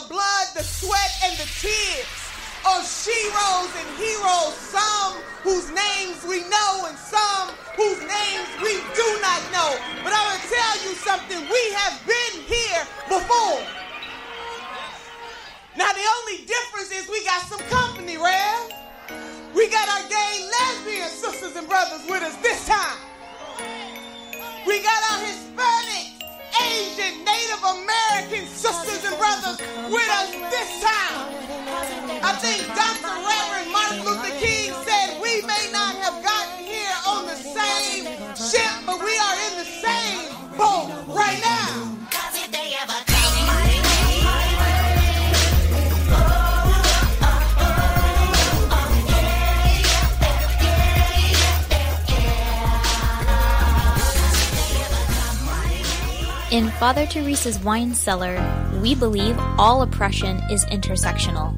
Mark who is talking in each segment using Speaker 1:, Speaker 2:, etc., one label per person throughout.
Speaker 1: the blood, the sweat, and the tears of sheroes and heroes, some whose names we know and some whose names we do not know. But I'm going to tell you something. We have been here before. Now, the only difference is we got some company, Rev. We got our gay lesbian sisters and brothers with us this time. We got our Hispanic, Asian, Native American sisters and brothers with us this time. I think Dr. Reverend In
Speaker 2: Father Teresa's wine cellar, we believe all oppression is intersectional.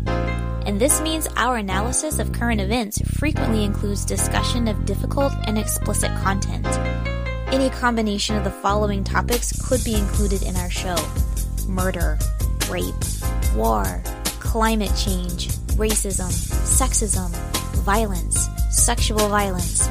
Speaker 2: And this means our analysis of current events frequently includes discussion of difficult and explicit content. Any combination of the following topics could be included in our show murder, rape, war, climate change, racism, sexism, violence, sexual violence,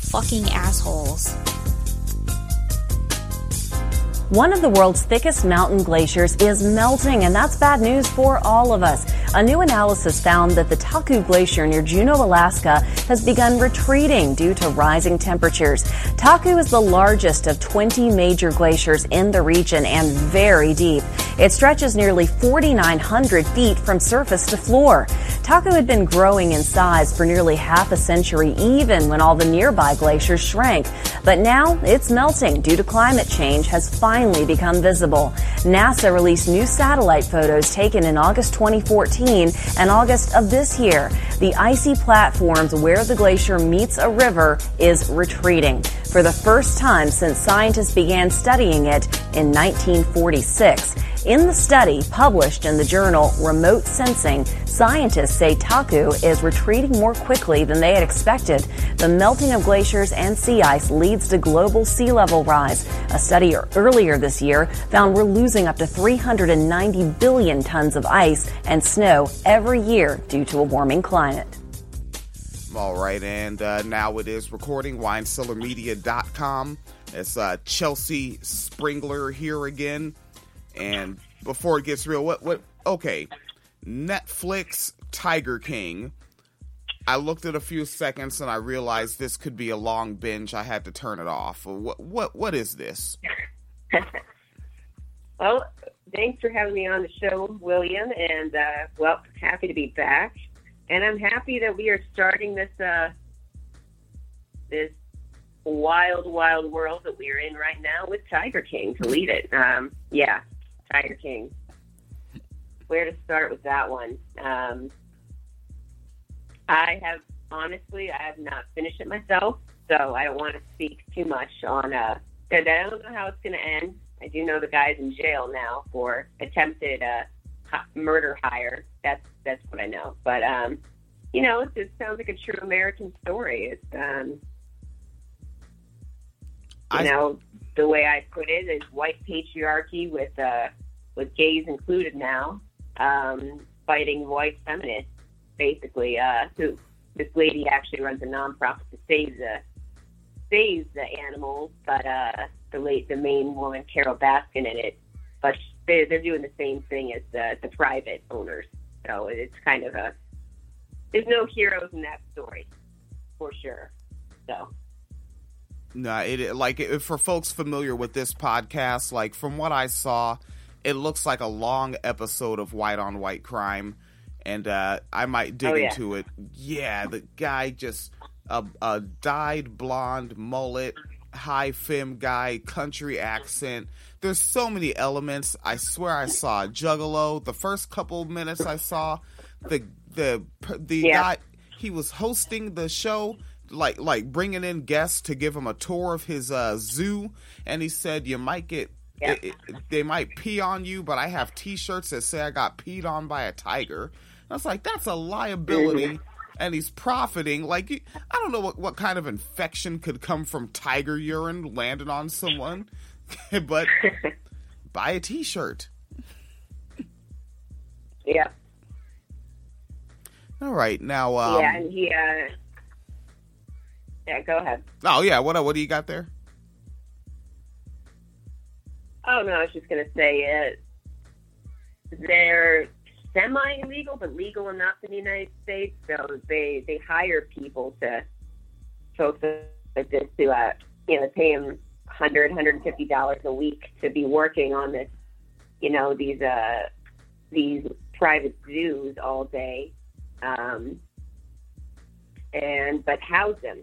Speaker 2: fucking assholes.
Speaker 3: One of the world's thickest mountain glaciers is melting, and that's bad news for all of us. A new analysis found that the Taku Glacier near Juneau, Alaska has begun retreating due to rising temperatures. Taku is the largest of 20 major glaciers in the region and very deep. It stretches nearly 4,900 feet from surface to floor. Taku had been growing in size for nearly half a century, even when all the nearby glaciers shrank. But now it's melting due to climate change has finally become visible. NASA released new satellite photos taken in August 2014 and August of this year. The icy platforms where the glacier meets a river is retreating for the first time since scientists began studying it in 1946. In the study published in the journal Remote Sensing, scientists say Taku is retreating more quickly than they had expected. The melting of glaciers and sea ice leads to global sea level rise. A study earlier this year found we're losing up to 390 billion tons of ice and snow every year due to a warming climate.
Speaker 4: All right, and uh, now it is recording winecellarmedia.com. It's uh, Chelsey Sprengeler here again. And before it gets real, what what okay. Netflix Tiger King. I looked at a few seconds and I realized this could be a long binge. I had to turn it off. What what what is this?
Speaker 5: well, thanks for having me on the show, William, and uh, well, happy to be back. And I'm happy that we are starting this uh, this wild, wild world that we are in right now with Tiger King to lead it. Um, yeah, Tiger King. Where to start with that one? Um, I have honestly, I have not finished it myself, so I don't want to speak too much on. Uh, I don't know how it's going to end. I do know the guy's in jail now for attempted uh, murder hire. That's that's what I know. But um, you know, it just sounds like a true American story. It's um, you I... know, the way I put it is white patriarchy with uh, with gays included now, um, fighting white feminists. Basically, uh, who this lady actually runs a nonprofit to save the saves the animals, but uh, the late the main woman Carole Baskin in it, but they're, they're doing the same thing as the the private owners. So it's kind of a there's no heroes in that story for sure. So.
Speaker 4: No, it like it, for folks familiar with this podcast, like from what I saw, it looks like a long episode of white on white crime, and uh, I might dig oh, yeah. into it. Yeah, the guy just a, a dyed blonde mullet, high fem guy, country accent. There's so many elements. I swear I saw Juggalo. The first couple minutes I saw the the the
Speaker 5: Yeah.
Speaker 4: guy he was hosting the show like like bringing in guests to give him a tour of his uh, zoo and he said you might get
Speaker 5: Yeah.
Speaker 4: it, it- they might pee on you but i have t-shirts that say i got peed on by a tiger i was like that's a liability and he's profiting like i don't know what, what kind of infection could come from tiger urine landing on someone but buy a t-shirt
Speaker 5: Yeah.
Speaker 4: all right now um
Speaker 5: yeah, and he, uh, yeah, go ahead.
Speaker 4: oh yeah what what do you got there
Speaker 5: Oh, no, I was just to say it. they're semi illegal, but legal enough in the United States. So they, they hire people to, folks like this, to, uh, you know, pay them $100, $150 a week to be working on this, you know, these, uh, these private zoos all day. Um, and, but house them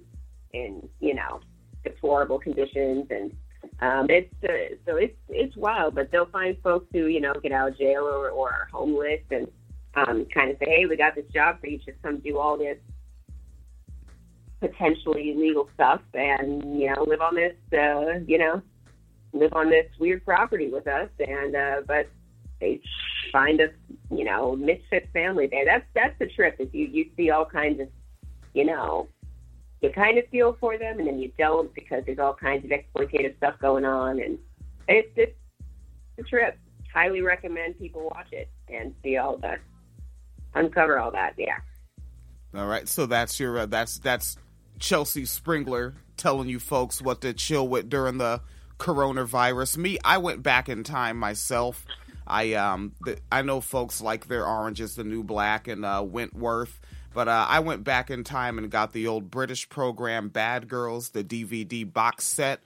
Speaker 5: in, you know, deplorable conditions and um, it's uh, so it's it's wild, but they'll find folks who you know get out of jail or, or are homeless and um, kind of say, "Hey, we got this job for you. Just come do all this potentially illegal stuff, and you know live on this uh, you know live on this weird property with us." And uh, but they find a you know misfit family there. That's that's the trip. Is you you see all kinds of you know you kind of feel for them and then you don't because there's all kinds of exploitative stuff going on and it's it's a trip. Highly recommend people watch it and see all the uncover all that. Yeah.
Speaker 4: All right, so that's your uh, that's that's Chelsey Sprengeler telling you folks what to chill with during the coronavirus. Me, I went back in time myself. I um the, I know folks like their Orange is the New Black and uh, Wentworth, but uh, I went back in time and got the old British program Bad Girls, the DVD box set.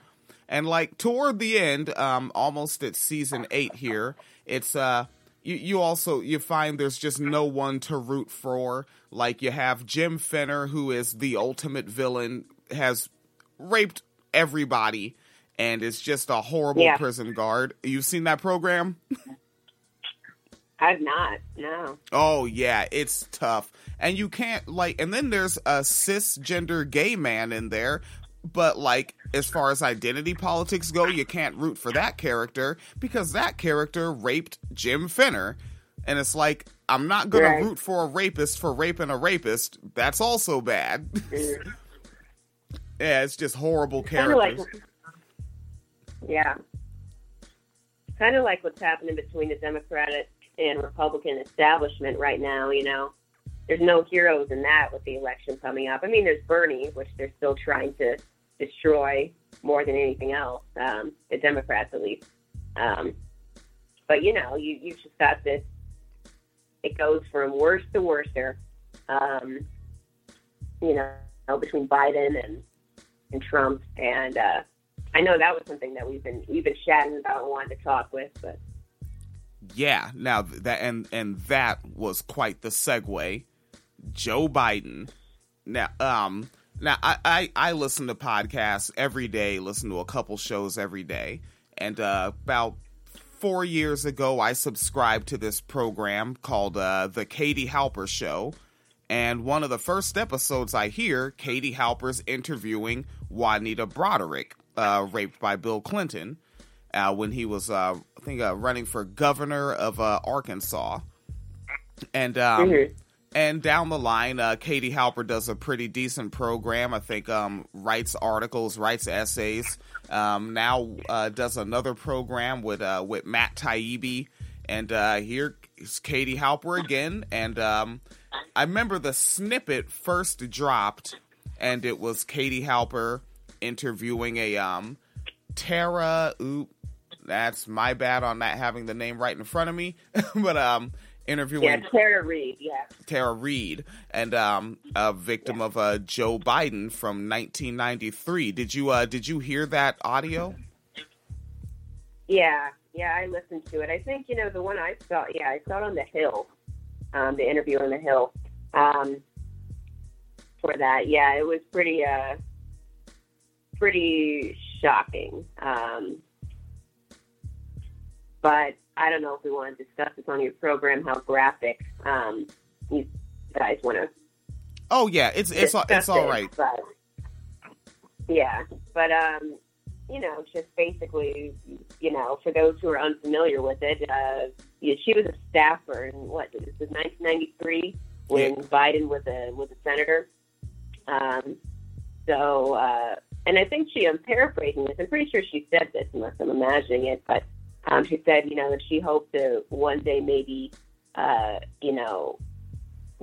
Speaker 4: And like toward the end, um, almost at season eight here, it's uh you, you also you find there's just no one to root for. Like you have Jim Fenner, who is the ultimate villain, has raped everybody and is just a horrible
Speaker 5: Yeah.
Speaker 4: prison guard. You've seen that program?
Speaker 5: I've not. No.
Speaker 4: Oh yeah, it's tough. And you can't like and then there's a cisgender gay man in there, but like as far as identity politics go, you can't root for that character because that character raped Jim Fenner, And it's like I'm not going
Speaker 5: Right.
Speaker 4: to root for a rapist for raping a rapist. That's also bad. Mm. yeah, it's just horrible
Speaker 5: of like.
Speaker 4: characters.
Speaker 5: Yeah. Kind of like what's happening between the Democratic and Republican establishment right now. You know, there's no heroes in that with the election coming up. I mean, there's Bernie, which they're still trying to destroy more than anything else. Um, the Democrats, at least. Um, but you know, you you just got this. It goes from worse to worser. Um, you know, between Biden and and Trump, and uh, I know that was something that we've been we've been chatting about and wanted to talk with, but
Speaker 4: Yeah, now that and and that was quite the segue. Joe Biden. Now, um, now I, I I listen to podcasts every day. Listen to a couple shows every day, and uh, about four years ago, I subscribed to this program called uh, the Katie Halper Show. And one of the first episodes I hear, Katie Halper's interviewing Juanita Broaddrick, uh, raped by Bill Clinton uh, when he was, uh, I think, uh, running for governor of uh, Arkansas. And um,
Speaker 5: Mhm.
Speaker 4: and down the line, uh, Katie Halper does a pretty decent program. I think um, writes articles, writes essays. Um, now uh, does another program with uh, with Matt Taibbi, and uh, here is Katie Halper again. And um, I remember the snippet first dropped, and it was Katie Halper interviewing a um, Tara. Oop, that's my bad on not having the name right in front of me, but um, interviewing
Speaker 5: yeah, Tara Reade, yeah,
Speaker 4: Tara Reade, and um, a victim of uh, Joe Biden from 1993. Did you uh, did you hear that audio?
Speaker 5: yeah, yeah. I listened to it. I think you know the one I saw. Yeah, I saw it on the Hill, um, the interview on the Hill. Um, for that, yeah, it was pretty, uh, pretty shocking. Um, but I don't know if we want to discuss this on your program how graphic um, you guys want to.
Speaker 4: Oh yeah, it's it's all, it's all right.
Speaker 5: But, yeah, but um, you know, just basically, you know, for those who are unfamiliar with it, uh, yeah, she was a staffer in what this was 1993 when yeah. Biden was a was a senator. Um, so, uh, and I think she, I'm paraphrasing this. I'm pretty sure she said this, unless I'm imagining it, but um, she said, you know, that she hoped to one day maybe, uh, you know,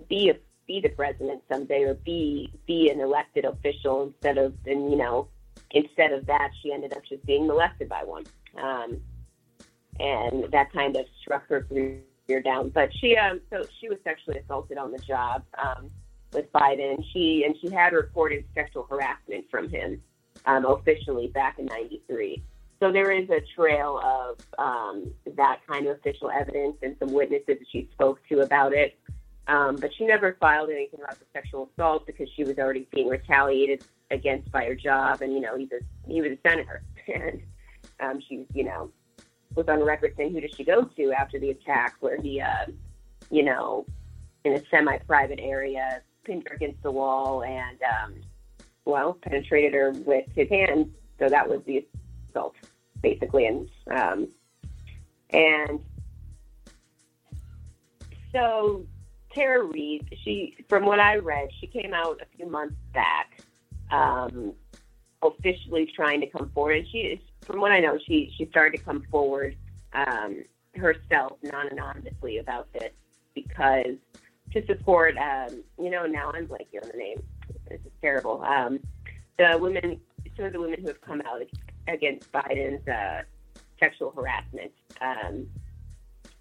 Speaker 5: be a be the president someday or be be an elected official instead of and you know instead of that she ended up just being molested by one. Um, and that kind of struck her career down. But she um so she was sexually assaulted on the job um, with Biden. She and she had reported sexual harassment from him um, officially back in 93 so there is a trail of um, that kind of official evidence and some witnesses that she spoke to about it. Um, but she never filed anything about the sexual assault because she was already being retaliated against by her job, and you know he's a he was a senator, and um, she you know was on record saying who did she go to after the attack where he uh, you know in a semi-private area pinned her against the wall and um, well penetrated her with his hand, so that was the assault basically, and um, and so Tara Reade, she, from what I read, she came out a few months back, um, officially trying to come forward. And she, from what I know, she she started to come forward um, herself, non-anonymously, about this because to support, um, you know, now I'm blanking on the name. This is terrible. Um, the women, some of the women who have come out against Biden's uh, sexual harassment. Um,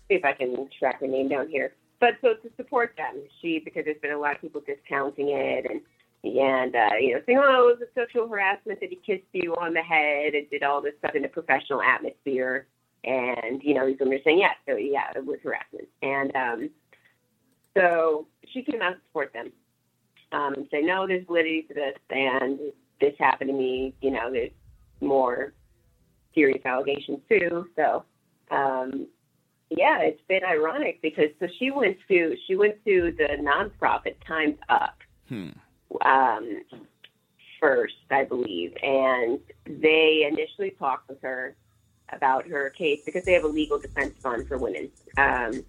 Speaker 5: see if I can track her name down here. But so to support them, she because there's been a lot of people discounting it and and uh, you know saying, oh, it was a sexual harassment that he kissed you on the head and did all this stuff in a professional atmosphere. And you know these women are saying, yeah, so yeah, it was harassment. And um, so she came out to support them um, and say, no, there's validity to this, and this happened to me. You know, there's more serious allegations too. So, um, yeah, it's been ironic because so she went to she went to the nonprofit Times Up hmm. um, first, I believe, and they initially talked with her about her case because they have a legal defense fund for women um,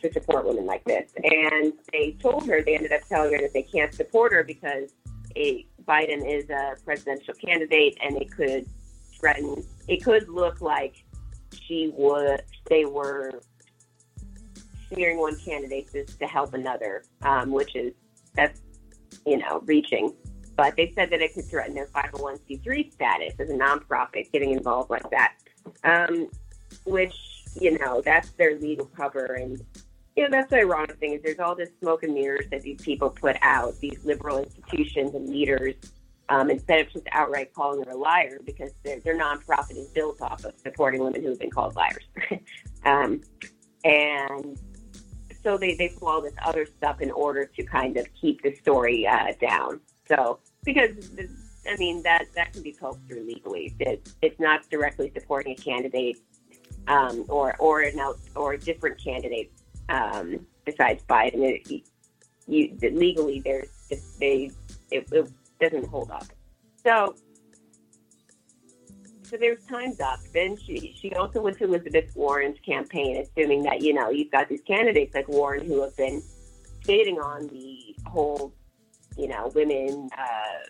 Speaker 5: to support women like this, and they told her they ended up telling her that they can't support her because a Biden is a presidential candidate, and it could threaten. It could look like she would. They were smearing one candidate to, to help another, um, which is that's you know reaching. But they said that it could threaten their 501c3 status as a nonprofit getting involved like that, um, which you know that's their legal cover and you know, that's the ironic thing is there's all this smoke and mirrors that these people put out, these liberal institutions and leaders, um, instead of just outright calling her a liar because their, their nonprofit is built off of supporting women who have been called liars. um, and so they, they pull all this other stuff in order to kind of keep the story uh, down. So, because, I mean, that, that can be poked through legally. It, it's not directly supporting a candidate um, or, or, an out, or a different candidate um, besides Biden. It, you, legally, there's just, they it, it doesn't hold up. So, so there's times up. Then she she also went to Elizabeth Warren's campaign, assuming that you know you've got these candidates like Warren who have been skating on the whole, you know, women, uh,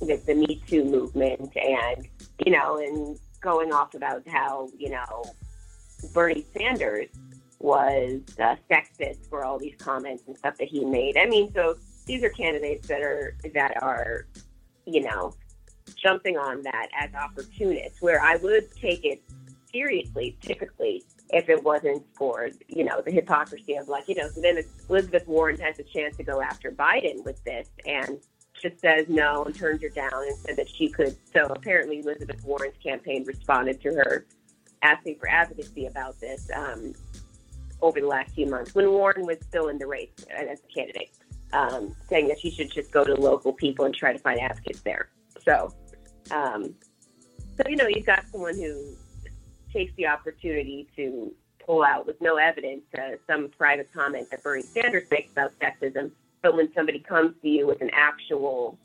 Speaker 5: the, the Me Too movement, and you know, and going off about how you know Bernie Sanders was uh, sexist for all these comments and stuff that he made. I mean, so these are candidates that are that are, you know, jumping on that as opportunists. Where I would take it seriously, typically, if it wasn't for you know the hypocrisy of like you know. So then Elizabeth Warren has a chance to go after Biden with this and just says no and turns her down and said that she could. So apparently Elizabeth Warren's campaign responded to her asking for advocacy about this. Um, over the last few months when Warren was still in the race as a candidate, um, saying that she should just go to local people and try to find advocates there. So, Um, so you know, you've got someone who takes the opportunity to pull out with no evidence uh, some private comment that Bernie Sanders makes about sexism, but when somebody comes to you with an actual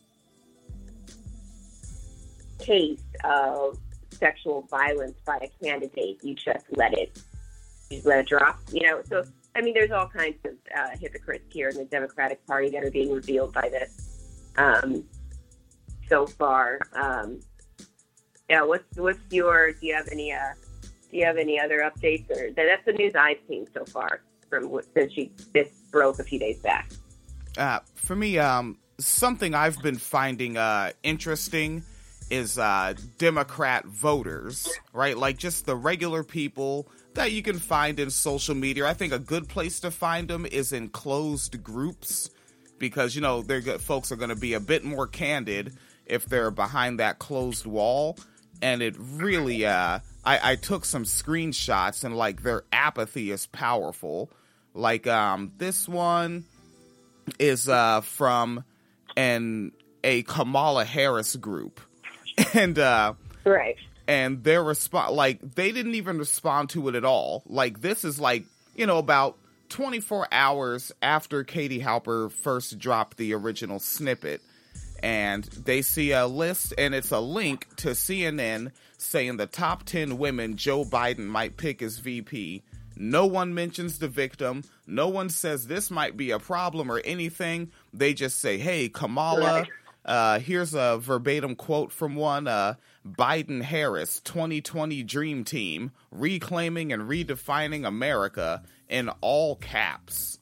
Speaker 5: case of sexual violence by a candidate, you just let it, just let it drop. You know, so I mean, there's all kinds of uh, hypocrites here in the Democratic Party that are being revealed by this um, so far. Um, yeah, what's what's your? Do you have any? Uh, do you have any other updates? Or that's the news I've seen so far from since she this broke a few days back.
Speaker 4: Uh, for me, um, something I've been finding uh, interesting is uh, Democrat voters, right? Like just the regular people that you can find in social media. I think a good place to find them is in closed groups because you know they're folks are going to be a bit more candid if they're behind that closed wall. And it really, uh, I, I took some screenshots and like their apathy is powerful. Like um, this one is uh, from an a Kamala Harris group, and uh,
Speaker 5: right,
Speaker 4: and their response, like they didn't even respond to it at all. Like this is like you know about 24 hours after Katie Halper first dropped the original snippet, and they see a list and it's a link to CNN saying the top 10 women Joe Biden might pick as VP. No one mentions the victim. No one says this might be a problem or anything. They just say, hey, Kamala, uh, here's a verbatim quote from one uh, Biden Harris 2020 Dream Team, reclaiming and redefining America in all caps.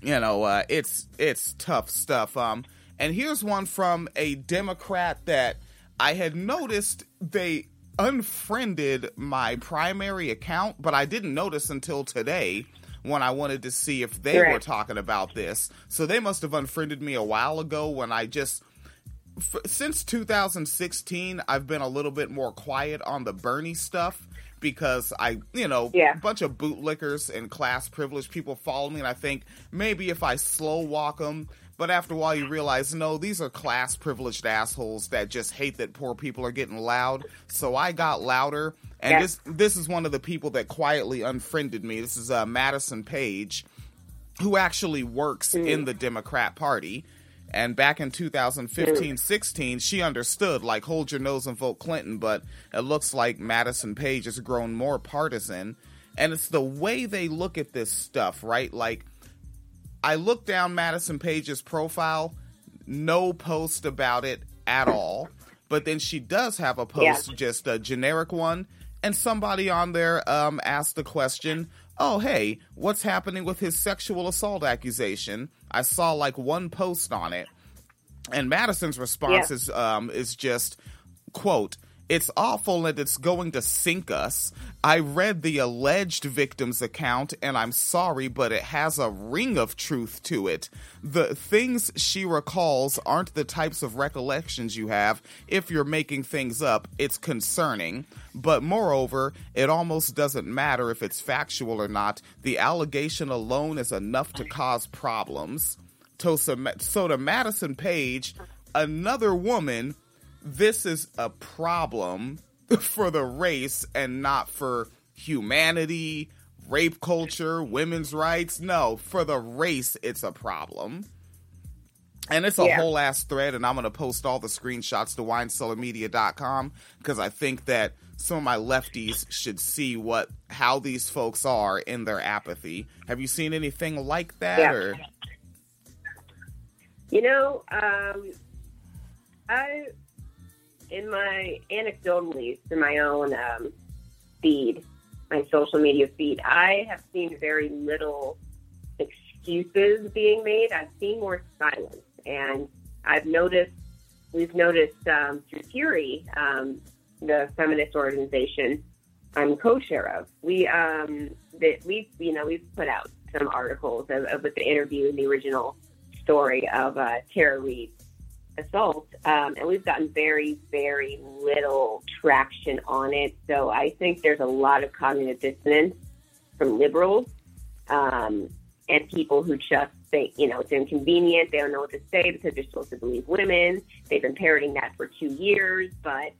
Speaker 4: You know, uh, it's it's tough stuff. Um, and here's one from a Democrat that I had noticed they unfriended my primary account, but I didn't notice until today when I wanted to see if they right. were talking about this. So they must have unfriended me a while ago when I just f- since 2016 I've been a little bit more quiet on the Bernie stuff because I, you know,
Speaker 5: yeah.
Speaker 4: a bunch of bootlickers and class privileged people follow me and I think maybe if I slow walk them but after a while, you realize, no, these are class privileged assholes that just hate that poor people are getting loud. So I got louder, and yeah. this this is one of the people that quietly unfriended me. This is uh, Madison Page, who actually works mm. in the Democrat Party. And back in 2015 mm. 16, she understood, like, hold your nose and vote Clinton. But it looks like Madison Page has grown more partisan. And it's the way they look at this stuff, right? Like, I looked down Madison Page's profile, no post about it at all. But then she does have a post, yeah. just a generic one, and somebody on there um, asked the question, "Oh, hey, what's happening with his sexual assault accusation?" I saw like one post on it, and Madison's response yeah. is um, is just quote it's awful and it's going to sink us. I read the alleged victim's account and I'm sorry, but it has a ring of truth to it. The things she recalls aren't the types of recollections you have. If you're making things up, it's concerning. But moreover, it almost doesn't matter if it's factual or not. The allegation alone is enough to cause problems. So to Madison Page, another woman this is a problem for the race and not for humanity, rape culture, women's rights. No, for the race, it's a problem. And it's a yeah. whole ass thread, and I'm going to post all the screenshots to winecellarmedia.com because I think that some of my lefties should see what how these folks are in their apathy. Have you seen anything like that?
Speaker 5: Yeah.
Speaker 4: Or?
Speaker 5: You know, um, I in my anecdotally in my own um, feed, my social media feed, I have seen very little excuses being made. I've seen more silence, and I've noticed we've noticed um, through FURIE, um, the feminist organization I'm co-chair of. We um, that we you know we've put out some articles of, of with the interview and the original story of uh, Tara Reade assault, um, and we've gotten very, very little traction on it. So I think there's a lot of cognitive dissonance from liberals. Um, and people who just say, you know, it's inconvenient. They don't know what to say because they're supposed to believe women. They've been parroting that for two years, but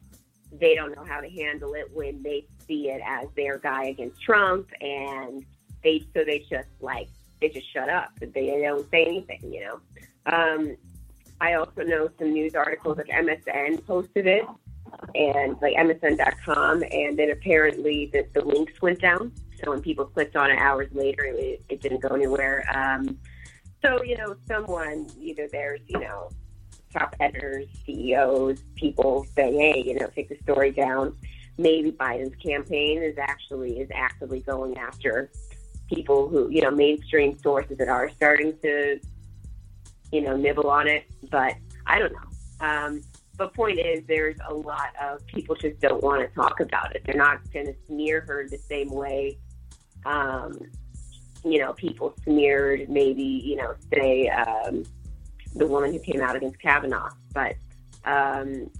Speaker 5: they don't know how to handle it when they see it as their guy against Trump, and they so they just like they just shut up. They don't say anything, you know. Um, I also know some news articles like MSN posted it, and like MSN.com, and then apparently the, the links went down. So when people clicked on it hours later, it, it didn't go anywhere. Um, so you know, someone either there's you know top editors, CEOs, people saying, hey, you know, take the story down. Maybe Biden's campaign is actually is actively going after people who you know mainstream sources that are starting to you know nibble on it, but I don't know. Um, but point is, there's a lot of people just don't want to talk about it. They're not going to smear her the same way um, you know, people smeared maybe, you know, say um, the woman who came out against Kavanaugh. But um,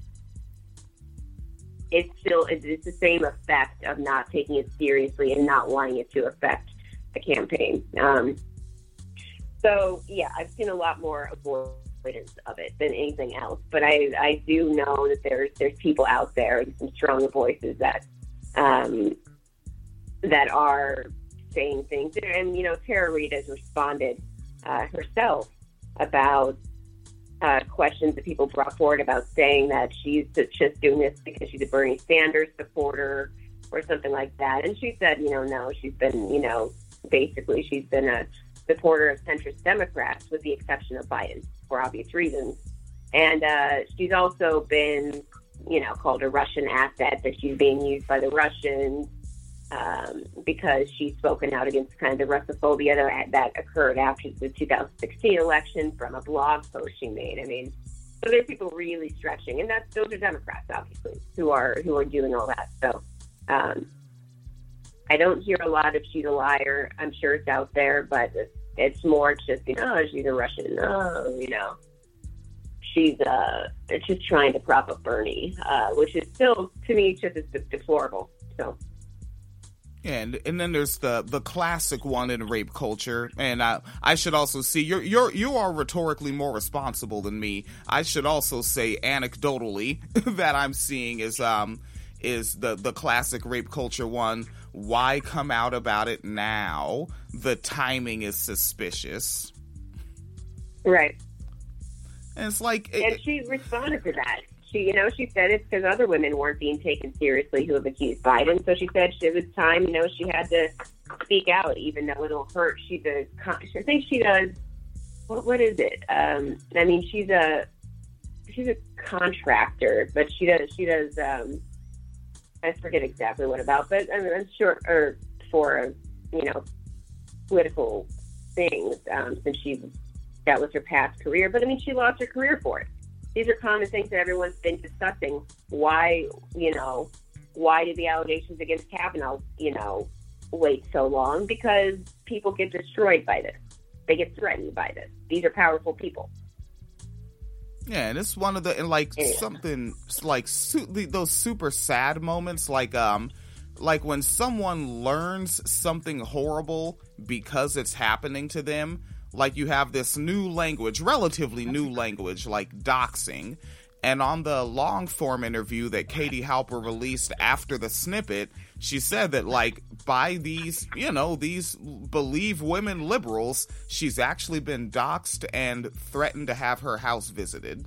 Speaker 5: it's still it's the same effect of not taking it seriously and not wanting it to affect the campaign. Um, so yeah, I've seen a lot more avoidance of it than anything else. But I I do know that there's there's people out there, and some strong voices that um, that are saying things. And, you know, Tara Reade has responded uh, herself about uh, questions that people brought forward about saying that she's just doing this because she's a Bernie Sanders supporter or something like that. And she said, you know, no, she's been, you know, basically she's been a supporter of centrist Democrats with the exception of Biden for obvious reasons. And uh, she's also been, you know, called a Russian asset that she's being used by the Russians um, because she's spoken out against kind of the Russophobia that, that occurred after the 2016 election from a blog post she made. I mean, so there's people really stretching, and that's those are Democrats, obviously, who are who are doing all that. So um, I don't hear a lot of she's a liar. I'm sure it's out there, but it's, more just you know she's a Russian. Oh, you know, she's uh, it's just trying to prop up Bernie, uh, which is still to me just as deplorable. So.
Speaker 4: And and then there's the the classic one in rape culture, and I I should also see you're you're you are rhetorically more responsible than me. I should also say anecdotally that I'm seeing is um is the the classic rape culture one. Why come out about it now? The timing is suspicious.
Speaker 5: Right.
Speaker 4: And it's like,
Speaker 5: and she responded to that she, you know, she said it's because other women weren't being taken seriously who have accused Biden. So she said it was time, you know, she had to speak out, even though it'll hurt. She's a, I think she does. What, what is it? Um, I mean, she's a, she's a contractor, but she does, she does. Um, I forget exactly what about, but I mean, I'm sure, or for, you know, political things, um, since she's that was her past career. But I mean, she lost her career for it these are common things that everyone's been discussing. Why, you know, why did the allegations against Kavanaugh, you know, wait so long? Because people get destroyed by this. They get threatened by this. These are powerful people.
Speaker 4: Yeah, and it's one of the and like yeah. something like su- those super sad moments, like um, like when someone learns something horrible because it's happening to them like you have this new language, relatively new language, like doxing. And on the long form interview that Katie Halper released after the snippet, she said that, like, by these, you know, these believe women liberals, she's actually been doxxed and threatened to have her house visited.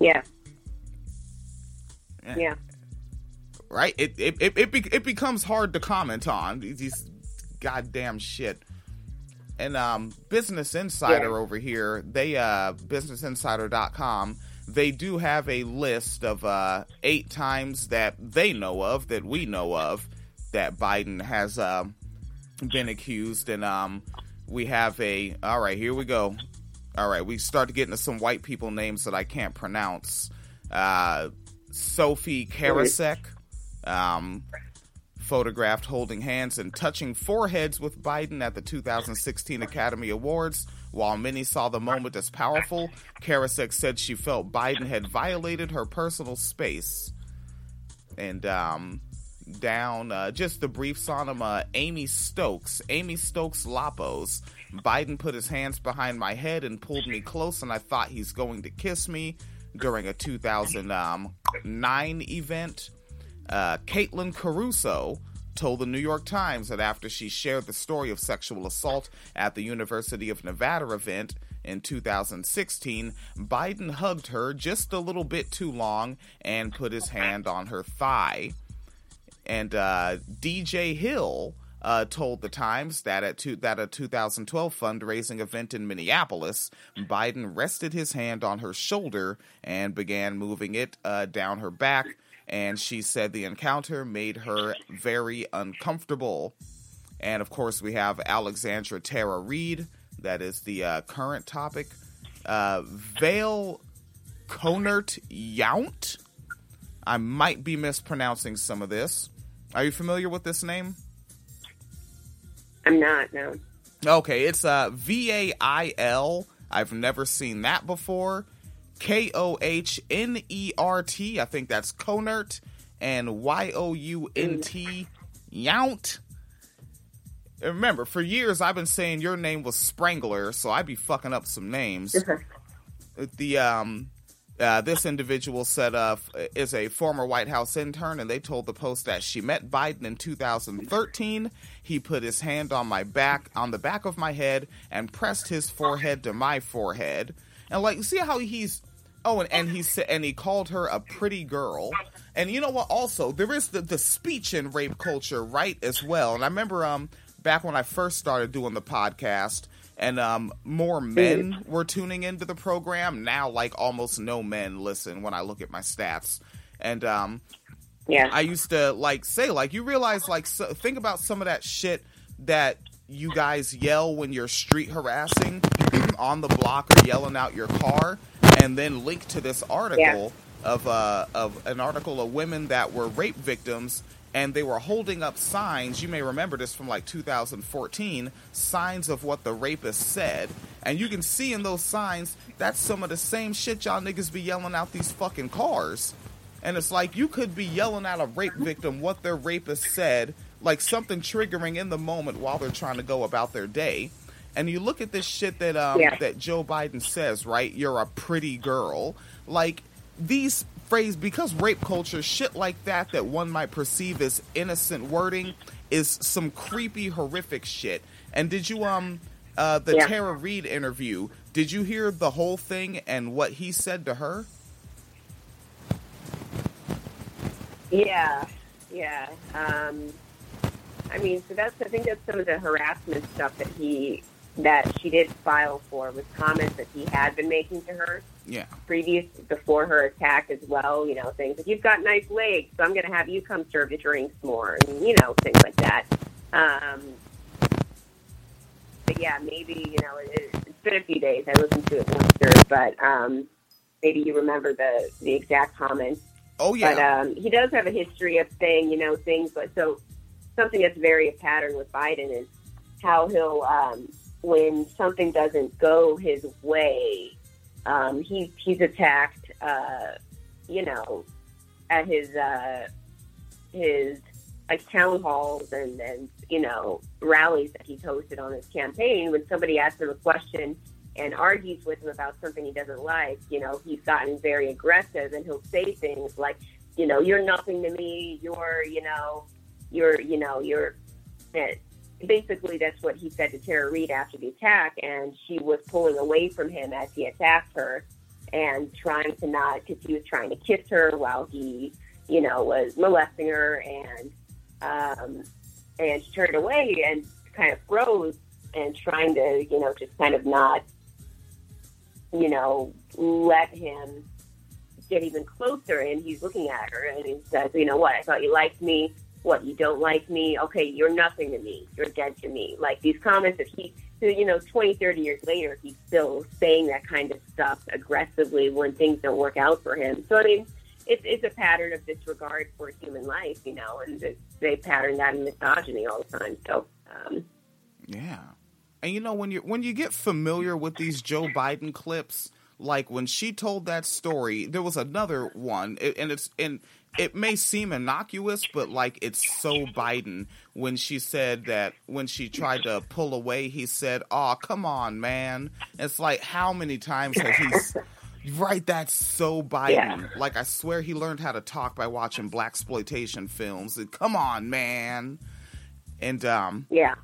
Speaker 5: Yeah. Yeah.
Speaker 4: Right? It it, it, it, be, it becomes hard to comment on these goddamn shit and um, Business Insider yeah. over here, they uh, businessinsider.com, they do have a list of uh, eight times that they know of, that we know of, that Biden has uh, been accused. And um, we have a, all right, here we go. All right, we start to get into some white people names that I can't pronounce. Uh, Sophie Karasek. Um, photographed holding hands and touching foreheads with Biden at the 2016 Academy Awards. While many saw the moment as powerful, Karasek said she felt Biden had violated her personal space. And um, down. Uh, just the him. Uh, Amy Stokes, Amy Stokes Lappos. Biden put his hands behind my head and pulled me close, and I thought he's going to kiss me during a 2009 event. Uh, Caitlin Caruso told the New York Times that after she shared the story of sexual assault at the University of Nevada event in 2016, Biden hugged her just a little bit too long and put his hand on her thigh. And uh, DJ Hill uh, told the Times that at two, that a 2012 fundraising event in Minneapolis, Biden rested his hand on her shoulder and began moving it uh, down her back. And she said the encounter made her very uncomfortable. And of course, we have Alexandra Tara Reade. That is the uh, current topic. Uh, Vail Kohnert Yount. I might be mispronouncing some of this. Are you familiar with this name?
Speaker 5: I'm not, no.
Speaker 4: Okay, it's uh, V A I L. I've never seen that before. K O H N E R T. I think that's Kohnert. And Y O U N T. Yount. Remember, for years I've been saying your name was Sprangler, so I'd be fucking up some names. the um uh, this individual said uh, is a former White House intern, and they told the Post that she met Biden in 2013. He put his hand on my back, on the back of my head, and pressed his forehead to my forehead. And like, see how he's oh, and, and he said, and he called her a pretty girl. And you know what? Also, there is the the speech in rape culture, right? As well. And I remember um back when I first started doing the podcast and um, more men were tuning into the program. Now, like almost no men listen when I look at my stats, and um,
Speaker 5: Yeah.
Speaker 4: I used to like say like you realize like so, think about some of that shit that you guys yell when you're street harassing on the block or yelling out your car, and then link to this article of uh of an article of women that were rape victims and they were holding up signs. You may remember this from like 2014 signs of what the rapist said. And you can see in those signs that's some of the same shit y'all niggas be yelling out these fucking cars. And it's like you could be yelling at a rape victim what their rapist said, like something triggering in the moment while they're trying to go about their day. And you look at this shit that um,
Speaker 5: Yeah.
Speaker 4: that Joe Biden says, right? You're a pretty girl. Like these phrase because rape culture, shit like that that one might perceive as innocent wording is some creepy, horrific shit. And did you um uh the
Speaker 5: Yeah.
Speaker 4: Tara Reade interview? Did you hear the whole thing and what he said to her?
Speaker 5: Yeah, yeah. Um, I mean, so that's I think that's some of the harassment stuff that he that she did file for was comments that he had been making to her
Speaker 4: Yeah.
Speaker 5: previous before her attack as well. You know, things like you've got nice legs, so I'm going to have you come serve the drinks more, and you know, things like that. Um, but yeah, maybe you know, it, it's been a few days. I listened to it once, but um, maybe you remember the the exact comments.
Speaker 4: Oh yeah.
Speaker 5: But um, he does have a history of saying, you know, things. But so something that's very a pattern with Biden is how he'll, um, when something doesn't go his way, um, he he's attacked. Uh, you know, at his uh, his like town halls and and you know rallies that he's hosted on his campaign. When somebody asks him a question and argues with him about something he doesn't like, you know, he's gotten very aggressive and he'll say things like, you know, you're nothing to me, you're, you know, you're, you know, you're, basically that's what he said to Tara Reade after the attack. And she was pulling away from him as he attacked her and trying to not, because he was trying to kiss her while he, you know, was molesting her. And, um, and she turned away and kind of froze and trying to, you know, just kind of not, you know, let him get even closer. And he's looking at her and he says, you know what, I thought you liked me. What, you don't like me? Okay, you're nothing to me. You're dead to me. Like these comments that he, you know, 20, 30 years later, he's still saying that kind of stuff aggressively when things don't work out for him. So, I mean, it's, it's a pattern of disregard for human life, you know, and they pattern that in misogyny all the time. So, um,
Speaker 4: Yeah. And you know when you when you get familiar with these Joe Biden clips, like when she told that story, there was another one, and it's and it may seem innocuous, but like it's so Biden when she said that when she tried to pull away, he said, "Oh, come on, man." It's like how many times has he? right, that's so Biden. Yeah. Like I swear he learned how to talk by watching black exploitation films. Come on, man. And um,
Speaker 5: yeah.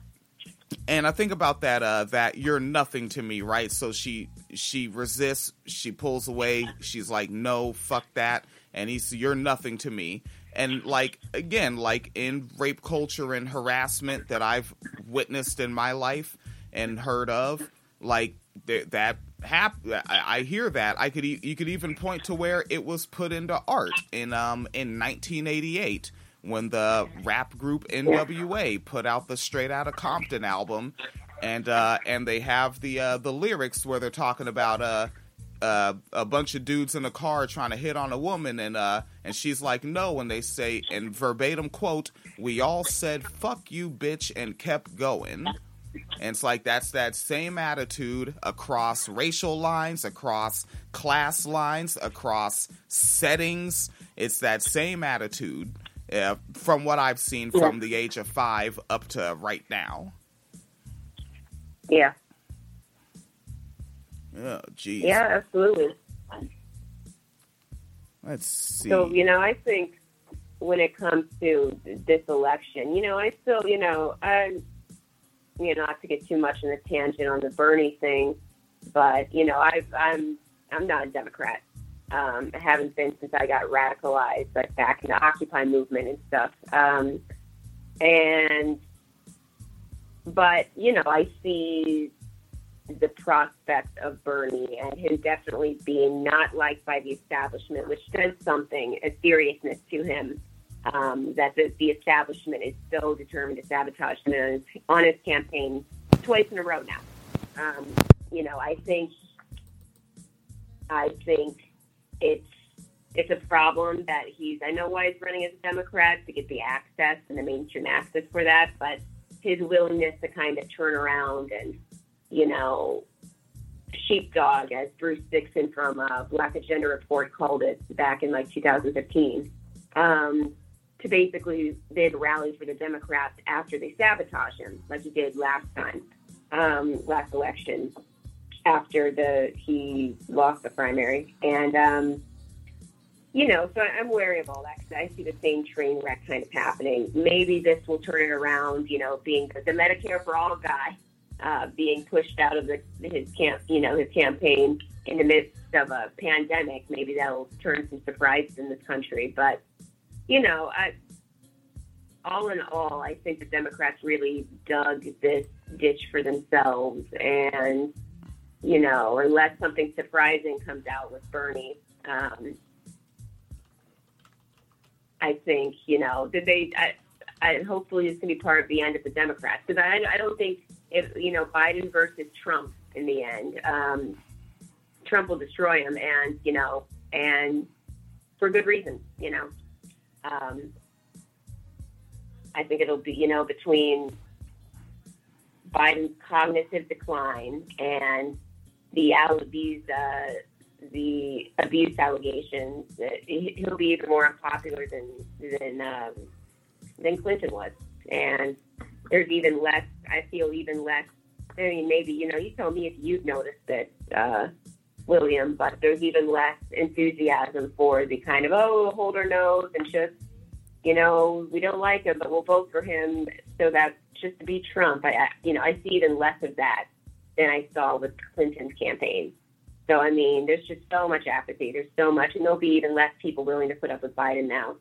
Speaker 4: And I think about that. Uh, that you're nothing to me, right? So she she resists. She pulls away. She's like, "No, fuck that." And he's you're nothing to me. And like again like in rape culture and harassment that i've witnessed in my life and heard of like th- that hap- I-, I hear that. I could e- you could even point to where it was put into art in um in 1988 when the rap group nwa put out the straight out of compton album. And uh and they have the uh the lyrics where they're talking about uh uh, a bunch of dudes in a car trying to hit on a woman, and uh, and she's like, no, and they say, and verbatim quote, we all said fuck you, bitch, and kept going. And it's like that's that same attitude across racial lines, across class lines, across settings. It's that same attitude uh, from what I've seen from the age of five up to right now.
Speaker 5: Yeah.
Speaker 4: Oh, geez.
Speaker 5: Yeah, absolutely.
Speaker 4: Let's see.
Speaker 5: So, you know, I think when it comes to this election, you know, I still, you know, I, you know, not to get too much in a tangent on the Bernie thing, but you know, I've, I'm, I'm not a Democrat. Um, I haven't been since I got radicalized, like back in the Occupy movement and stuff. Um, and, but you know, I see the prospect of Bernie and him definitely being not liked by the establishment, which says something, a seriousness to him, um, that the, the, establishment is so determined to sabotage him on his, on his campaign twice in a row now. Um, you know, I think, I think it's it's a problem that he's. I know why he's running as a Democrat to get the access and the mainstream access for that, but his willingness to kind of turn around and you know, sheepdog, as Bruce Dixon from uh, Black Agenda Report called it back in like 2015, um, to basically then rally for the Democrats after they sabotage him, like he did last time, um, last election, after the he lost the primary, and um, you know, so I'm wary of all that because I see the same train wreck kind of happening. Maybe this will turn it around, you know, being the Medicare for all guy uh, being pushed out of the, his camp, you know, his campaign in the midst of a pandemic. Maybe that'll turn some surprises in this country. But you know, I, all in all, I think the Democrats really dug this ditch for themselves, and you know, unless something surprising comes out with Bernie. Um, I think you know that they. I, I, hopefully, it's going to be part of the end of the Democrats because I, I don't think if you know Biden versus Trump in the end, um, Trump will destroy him, and you know, and for good reason, you know. Um, I think it'll be you know between Biden's cognitive decline and the these uh, the abuse allegations, he'll be even more unpopular than than um, than Clinton was, and there's even less. I feel even less. I mean, maybe you know, you tell me if you've noticed it, uh, William, but there's even less enthusiasm for the kind of oh, hold our nose and just you know, we don't like him, but we'll vote for him so that just to be Trump. I, you know, I see even less of that than I saw with Clinton's campaign. So I mean, there's just so much apathy. There's so much, and there'll be even less people willing to put up with Biden now.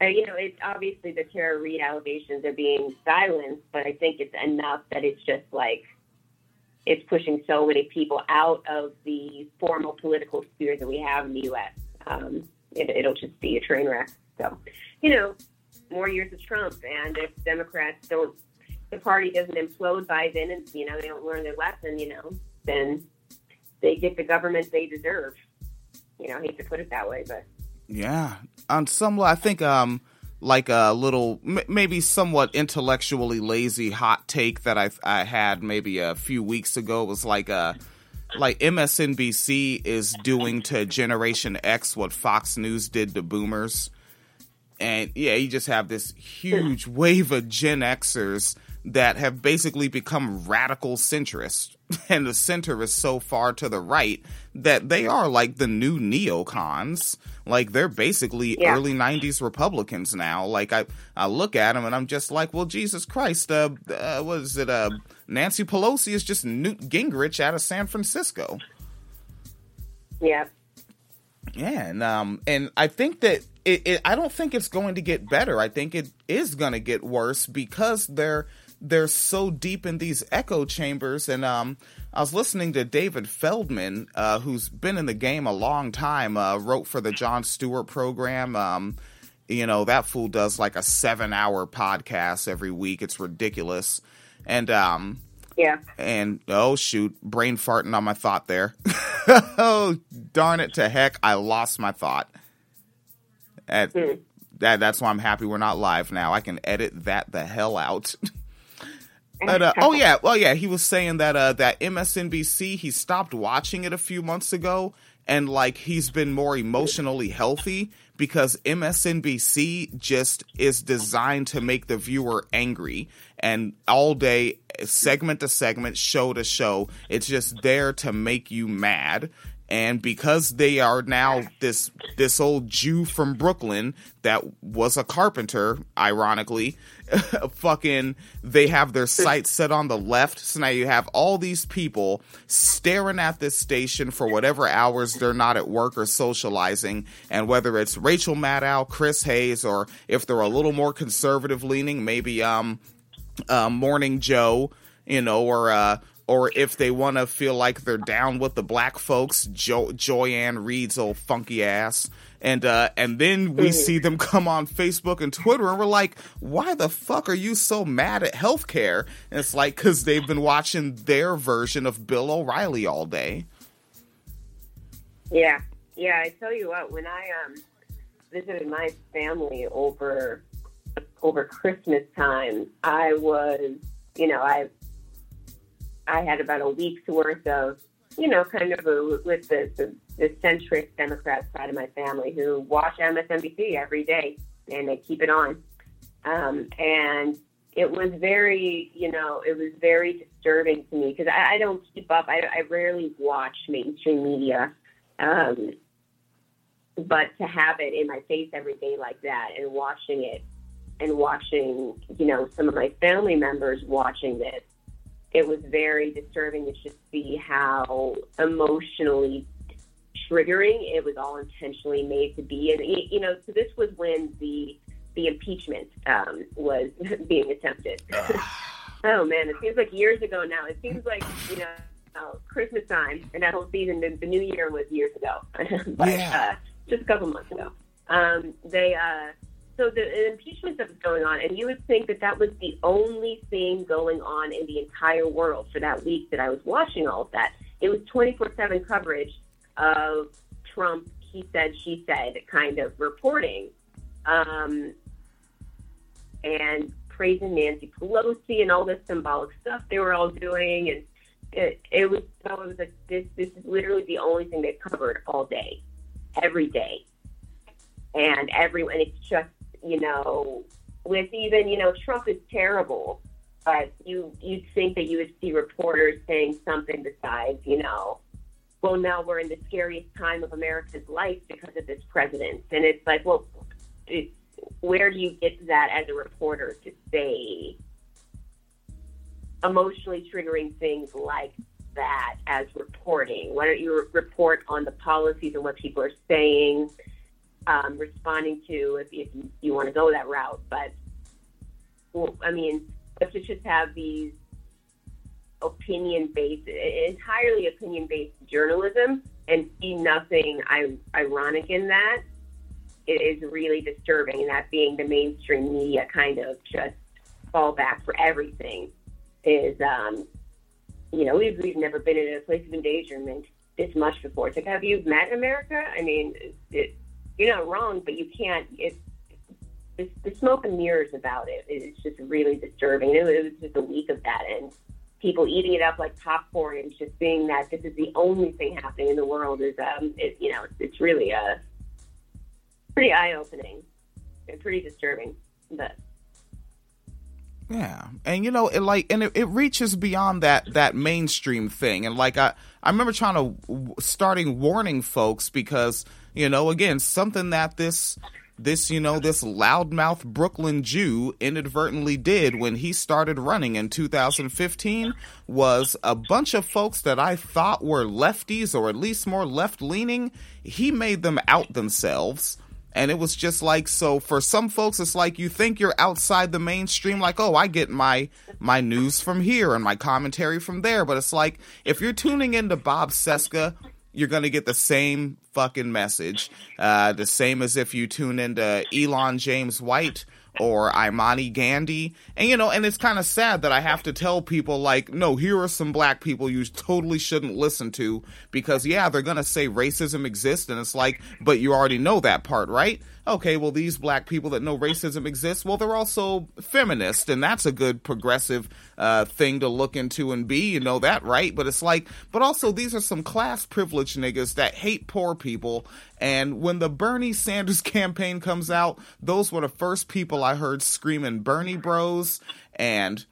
Speaker 5: You know, it's obviously the Tara Reade allegations are being silenced, but I think it's enough that it's just like it's pushing so many people out of the formal political sphere that we have in the U.S. Um, it, it'll just be a train wreck. So, you know, more years of Trump, and if Democrats don't, the party doesn't implode by then, and you know they don't learn their lesson, you know, then they get the government they deserve. You know, I hate to put it that way, but
Speaker 4: yeah, on some I think um like a little maybe somewhat intellectually lazy hot take that I I had maybe a few weeks ago was like a uh, like MSNBC is doing to Generation X what Fox News did to boomers. and yeah, you just have this huge wave of Gen Xers that have basically become radical centrists. And the center is so far to the right that they are like the new neocons. Like they're basically
Speaker 5: Yeah.
Speaker 4: early 90s Republicans now. Like I, I look at them and I'm just like, well, Jesus Christ, uh, uh what is it? Uh, Nancy Pelosi is just Newt Gingrich out of San Francisco.
Speaker 5: Yeah.
Speaker 4: Yeah, and um, and I think that it, it. I don't think it's going to get better. I think it is going to get worse because they're they're so deep in these echo chambers. And um, I was listening to David Feldman, uh, who's been in the game a long time. Uh, wrote for the Jon Stewart program. Um, you know that fool does like a seven hour podcast every week. It's ridiculous. And um,
Speaker 5: Yeah.
Speaker 4: and oh shoot, brain farting on my thought there. oh darn it to heck, I lost my thought. At, that that's why I'm happy we're not live now. I can edit that the hell out. But, uh, oh yeah, well yeah, he was saying that uh, that MSNBC he stopped watching it a few months ago, and like he's been more emotionally healthy because MSNBC just is designed to make the viewer angry, and all day, segment to segment, show to show, it's just there to make you mad. And because they are now this this old Jew from Brooklyn that was a carpenter, ironically, fucking they have their sights set on the left. So now you have all these people staring at this station for whatever hours they're not at work or socializing. And whether it's Rachel Maddow, Chris Hayes, or if they're a little more conservative leaning, maybe um uh, Morning Joe, you know, or uh, or if they want to feel like they're down with the black folks, jo- Joy-Ann Reid's old funky ass, and uh, and then we see them come on Facebook and Twitter, and we're like, why the fuck are you so mad at healthcare? And it's like because they've been watching their version of Bill O'Reilly all day.
Speaker 5: Yeah, yeah. I tell you what, when I um visited my family over over Christmas time, I was, you know, I I had about a week's worth of, you know, kind of a, with the, the the centrist Democrat side of my family who watch MSNBC every day and they keep it on, um, and it was very, you know, it was very disturbing to me because I, I don't keep up. I, I rarely watch mainstream media. Um, but to have it in my face every day like that and watching it and watching, you know, some of my family members watching this, it was very disturbing to just see how emotionally triggering it was all intentionally made to be. And, you know, so this was when the the impeachment um, was being attempted. oh, man, it seems like years ago now. It seems like, you know, Christmas time and that whole season, the, the new year was years ago. but,
Speaker 4: Yeah.
Speaker 5: uh, just a couple months ago. Um, they, uh, so the impeachment stuff is going on, and you would think that that was the only thing going on in the entire world for that week that I was watching all of that. It was 24 7 coverage of Trump, he said, she said kind of reporting. Um, and praising Nancy Pelosi and all this symbolic stuff they were all doing, and it, it was so it was like this. This is literally the only thing they covered all day, every day, and everyone. It's just you know, with even you know, Trump is terrible, but you you'd think that you would see reporters saying something besides you know. Well, now we're in the scariest time of America's life because of this president, and it's like, well, it, where do you get that as a reporter to say emotionally triggering things like that as reporting? Why don't you re- report on the policies and what people are saying, um, responding to if, if you, want to go that route? But, well, I mean, to just have these opinion based, entirely opinion based journalism and see nothing ironic in that it is really disturbing, and that being the mainstream media kind of just fallback for everything is, um, you know, we've, we've never been in a place of endangerment this much before. It's like, have you met America? I mean, it, it, you're not wrong, but you can't. It's the, smoke and mirrors about it is just really disturbing. It, it was just a week of that, and people eating it up like popcorn, and just seeing that this is the only thing happening in the world is, um, it, you know, it's, really a pretty eye opening. it's pretty disturbing. But
Speaker 4: yeah, and you know, it like, and it, it reaches beyond that that mainstream thing, and like I I remember trying to starting warning folks because you know again something that this this you know this loudmouth Brooklyn Jew inadvertently did when he started running in 2015 was a bunch of folks that I thought were lefties or at least more left leaning. He made them out themselves and it was just like so for some folks it's like you think you're outside the mainstream like oh i get my my news from here and my commentary from there but it's like if you're tuning into Bob Cesca you're going to get the same fucking message uh, the same as if you tune into elon james white or Imani Gandy. And you know, and it's kind of sad that I have to tell people like, no, here are some black people you totally shouldn't listen to because yeah, they're going to say racism exists and it's like, but you already know that part, right? Okay, well, these black people that know racism exists, well, they're also feminist, and that's a good progressive uh, thing to look into and be. You know that, right? But it's like, but also, these are some class privileged niggas that hate poor people. And when the Bernie Sanders campaign comes out, those were the first people I heard screaming Bernie bros. And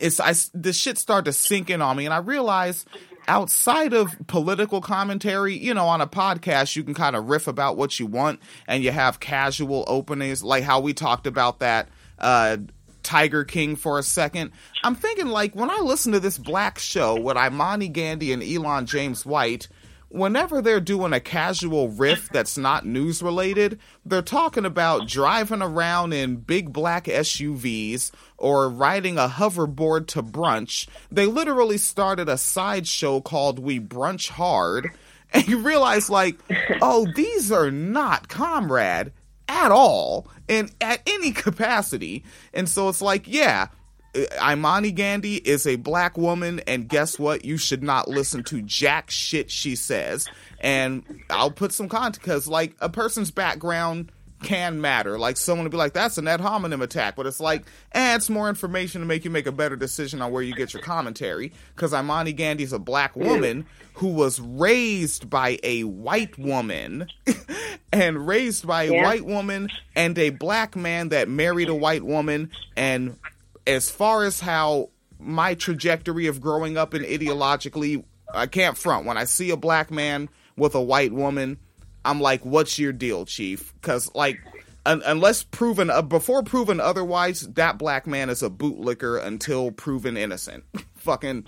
Speaker 4: it's, I, the shit started to sink in on me. And I realized outside of political commentary, you know, on a podcast, you can kind of riff about what you want and you have casual openings, like how we talked about that uh, Tiger King for a second. I'm thinking, like, when I listen to this black show with Imani Gandy and Elon James White, whenever they're doing a casual riff that's not news related, they're talking about driving around in big black SUVs or riding a hoverboard to brunch. They literally started a sideshow called We Brunch Hard. And you realize, like, oh, these are not comrade at all and at any capacity. And so it's like, yeah, Imani Gandy is a black woman, and guess what? You should not listen to jack shit she says. And I'll put some context because, like, a person's background can matter. Like, someone would be like, that's an ad hominem attack. But it's like, eh, it's more information to make you make a better decision on where you get your commentary. Because Imani Gandy is a black woman who was raised by a white woman and raised by a yeah. white woman and a black man that married a white woman and as far as how my trajectory of growing up and ideologically, I can't front. When I see a black man with a white woman, I'm like, "What's your deal, chief?" Because like, un- unless proven uh, before proven otherwise, that black man is a bootlicker until proven innocent. Fucking,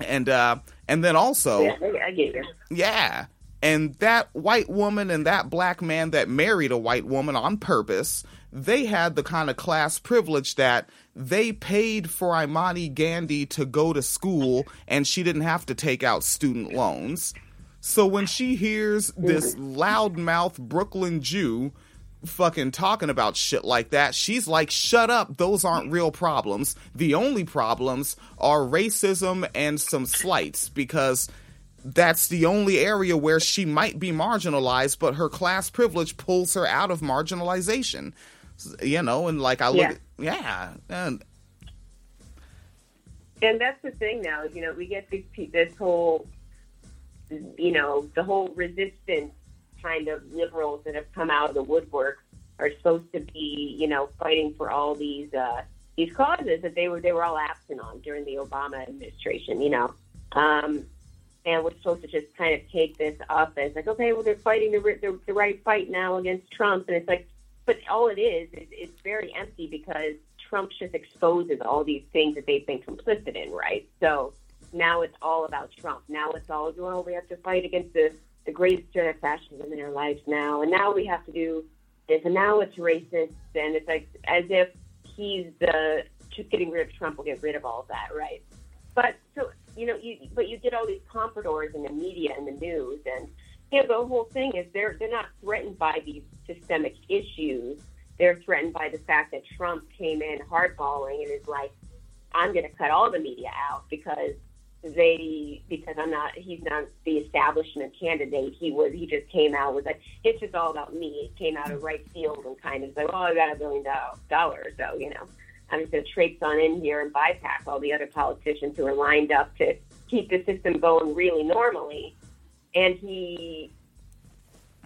Speaker 4: and uh, and then also,
Speaker 5: yeah, I get you.
Speaker 4: Yeah, and that white woman and that black man that married a white woman on purpose, they had the kind of class privilege that they paid for Imani Gandy to go to school and she didn't have to take out student loans. So when she hears this loudmouth Brooklyn Jew fucking talking about shit like that, she's like, shut up, those aren't real problems. The only problems are racism and some slights because that's the only area where she might be marginalized, but her class privilege pulls her out of marginalization. You know, and like I look, yeah, yeah and
Speaker 5: and that's the thing now. You know, we get this this whole, you know, the whole resistance kind of liberals that have come out of the woodwork are supposed to be, you know, fighting for all these uh, these causes that they were they were all absent on during the Obama administration. You know, um, and we're supposed to just kind of take this up as like, okay, well, they're fighting the, the, the right fight now against Trump, and it's like, but all it is is it's very empty because Trump just exposes all these things that they've been complicit in, right? So now it's all about Trump. Now it's all, well, we have to fight against the, the greatest threat of fascism in our lives now, and now we have to do this, and now it's racist, and it's like as if he's the just getting rid of Trump will get rid of all of that, right? But so you know, you but you get all these compradors in the media and the news, and know, the whole thing is they're they're not threatened by these systemic issues. They're threatened by the fact that Trump came in hardballing and is like, I'm going to cut all the media out because they because I'm not he's not the establishment candidate. He was he just came out with like it's just all about me. It came out of right field and kind of like, oh, I got a billion dollars, so you know. I'm just going to traipse on in here and bypass all the other politicians who are lined up to keep the system going really normally. And he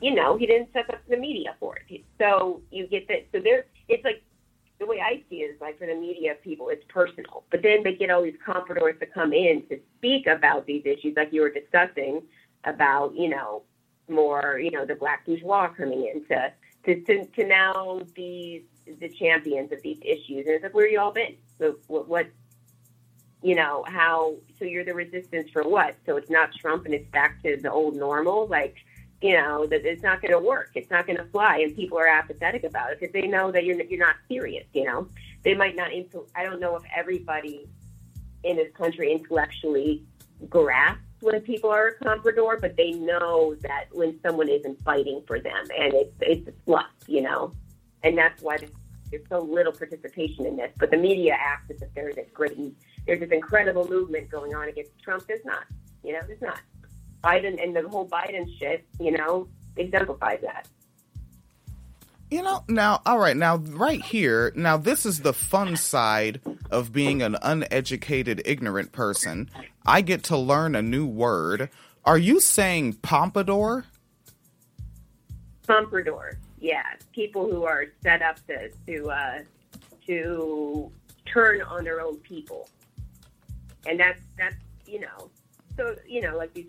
Speaker 5: you know, he didn't set up the media for it. So you get that. So there, it's like the way I see it is like for the media people, it's personal. But then they get all these compradors to come in to speak about these issues, like you were discussing about, you know, more, you know, the black bourgeois coming in to to to, to now be the champions of these issues. And it's like, where you all been? So what, what you know, how, so you're the resistance for what? So it's not Trump and it's back to the old normal. Like, you know, that it's not going to work. It's not going to fly. And people are apathetic about it because they know that you're, you're not serious, you know. They might not, into I don't know if everybody in this country intellectually grasps when people are a comprador, but they know that when someone isn't fighting for them and it's, it's a fluff, you know. And that's why there's so little participation in this. But the media acts as if there's this great there's this incredible movement going on against Trump. There's not. You know, there's not. Biden and the whole Biden shit, you know, exemplifies that.
Speaker 4: You know, now, all right, now, right here, now, this is the fun side of being an uneducated, ignorant person. I get to learn a new word. Are you saying pompadour?
Speaker 5: Pompadour, yeah. People who are set up to to uh, to turn on their own people and that's that's you know, so you know, like these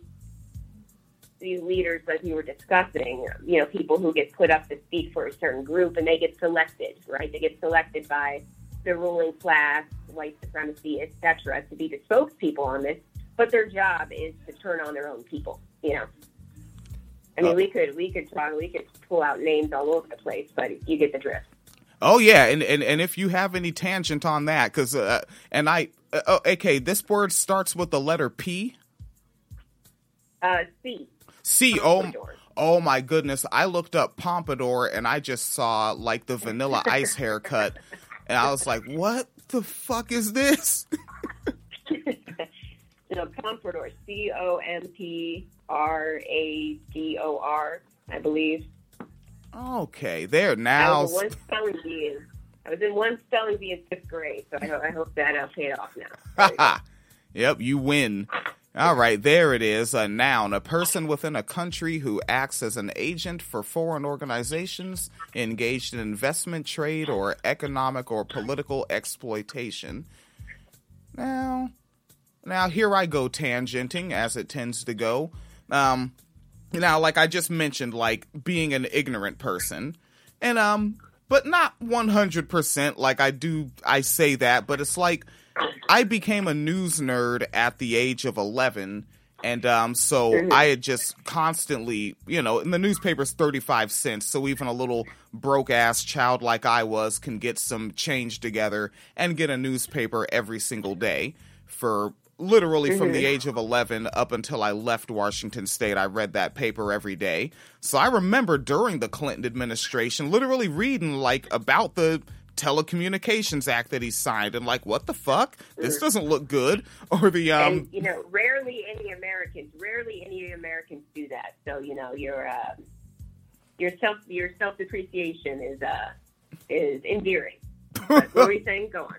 Speaker 5: these leaders, like we were discussing, you know, people who get put up to speak for a certain group and they get selected, right? They get selected by the ruling class, white supremacy, etc., to be the spokespeople on this. But their job is to turn on their own people, you know. I mean, uh, we could we could talk, we could pull out names all over the place, but you get the drift.
Speaker 4: Oh yeah, and and, and if you have any tangent on that, because uh, and I uh, oh, okay, this word starts with the letter
Speaker 5: P. Uh, C.
Speaker 4: C. Oh, oh my goodness! I looked up pompadour and I just saw like the Vanilla Ice haircut, and I was like, "What the fuck is this?"
Speaker 5: no, pompadour. C O M P R A D O R. I believe.
Speaker 4: Okay, there now.
Speaker 5: I was one spelling bee I was in one spelling bee in fifth grade, so I, I hope that uh, paid off now.
Speaker 4: yep, you win. All right, there it is. A noun, a person within a country who acts as an agent for foreign organizations engaged in investment, trade, or economic or political exploitation. Now, now here I go tangenting as it tends to go. Um, now, like I just mentioned, like being an ignorant person, and um, but not 100% like I do I say that, but it's like I became a news nerd at the age of 11 and um, so mm-hmm. I had just constantly, you know, in the newspaper's 35 cents, so even a little broke ass child like I was can get some change together and get a newspaper every single day for literally mm-hmm. from the mm-hmm. age of 11 up until I left Washington State, I read that paper every day. So I remember during the Clinton administration literally reading like about the telecommunications act that he signed and like what the fuck this mm-hmm. doesn't look good or the um
Speaker 5: and, you know rarely any americans rarely any americans do that so you know your uh, your self your self depreciation is uh is endearing what were you saying? Go on.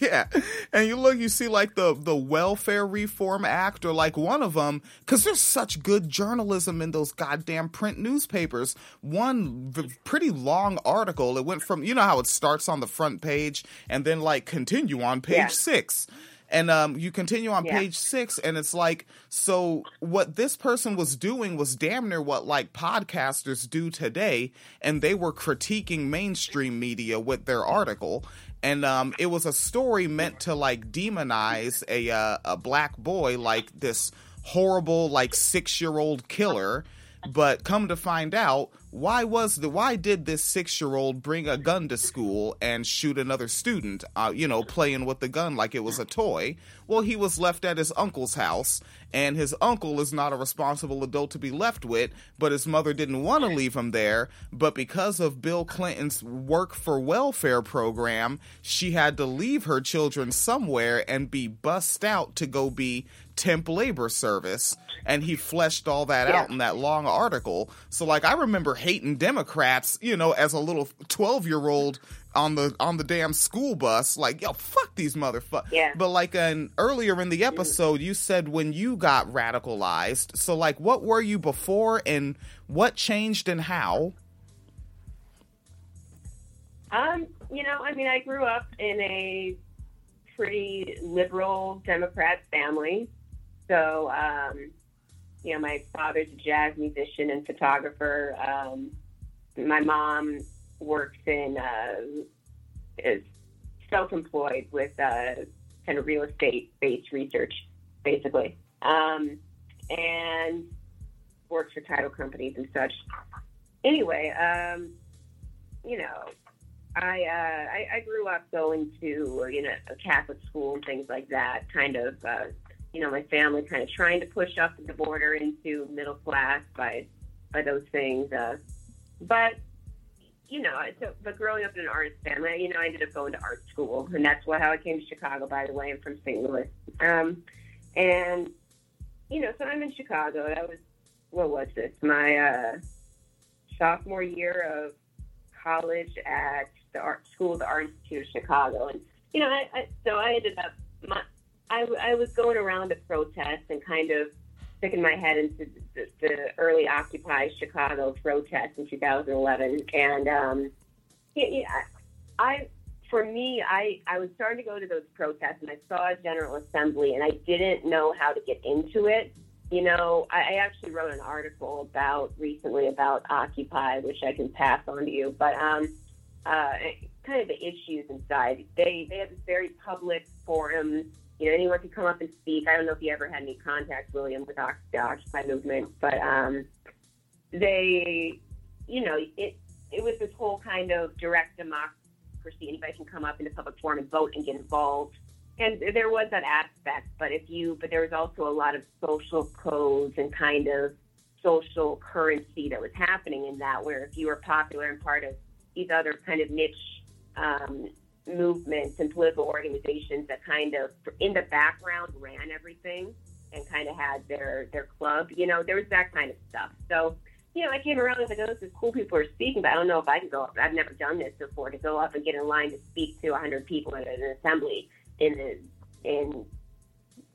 Speaker 4: yeah, and you look, you see like the the Welfare Reform Act, or like one of them, because there's such good journalism in those goddamn print newspapers. One pretty long article. It went from you know how it starts on the front page and then like continue on page yeah. six and um, you continue on yeah. page six, and it's like, so what this person was doing was damn near what like podcasters do today, and they were critiquing mainstream media with their article. And um, it was a story meant to like demonize a uh, a black boy like this horrible like six year old killer but come to find out, why was the why did this six year old bring a gun to school and shoot another student? Uh, you know, playing with the gun like it was a toy. Well, he was left at his uncle's house, and his uncle is not a responsible adult to be left with, but his mother didn't want to leave him there. But because of Bill Clinton's work for welfare program, she had to leave her children somewhere and be bussed out to go be temp labor service and he fleshed all that yeah. out in that long article so like i remember hating democrats you know as a little 12 year old on the on the damn school bus, like yo, fuck these motherfuckers.
Speaker 5: Yeah.
Speaker 4: But like an earlier in the episode, you said when you got radicalized. So like, what were you before, and what changed, and how?
Speaker 5: Um, you know, I mean, I grew up in a pretty liberal Democrat family. So, um, you know, my father's a jazz musician and photographer. Um, my mom works in, uh, is self-employed with uh, kind of real estate-based research, basically, um, and works for title companies and such. Anyway, um, you know, I, uh, I I grew up going to you know a Catholic school and things like that. Kind of uh, you know my family kind of trying to push up the border into middle class by by those things. Uh, but you know, so, but growing up in an artist family, you know, I ended up going to art school, and that's what how I came to Chicago. By the way, I'm from St. Louis, um, and you know, so I'm in Chicago. That was what was this? My uh, sophomore year of college at the art school, the Art Institute of Chicago, and you know, I, I so I ended up my I, I was going around to protest and kind of sticking my head into the, the early Occupy Chicago protests in 2011, and um, yeah, I for me, I, I was starting to go to those protests and I saw a General Assembly and I didn't know how to get into it. You know, I, I actually wrote an article about recently about Occupy, which I can pass on to you. But um, uh, kind of the issues inside. They they have this very public forum. You know, anyone could come up and speak. I don't know if you ever had any contact, William, with the Occupy movement, but um, they, you know, it it was this whole kind of direct democracy. Anybody can come up in the public forum and vote and get involved. And there was that aspect, but if you, but there was also a lot of social codes and kind of social currency that was happening in that, where if you were popular and part of these other kind of niche um, movements and political organizations that kind of in the background ran everything and kind of had their their club. You know, there was that kind of stuff. So, you know, I came around and was like, oh, this is cool. People are speaking, but I don't know if I can go up. I've never done this before to go up and get in line to speak to 100 people in an assembly in the in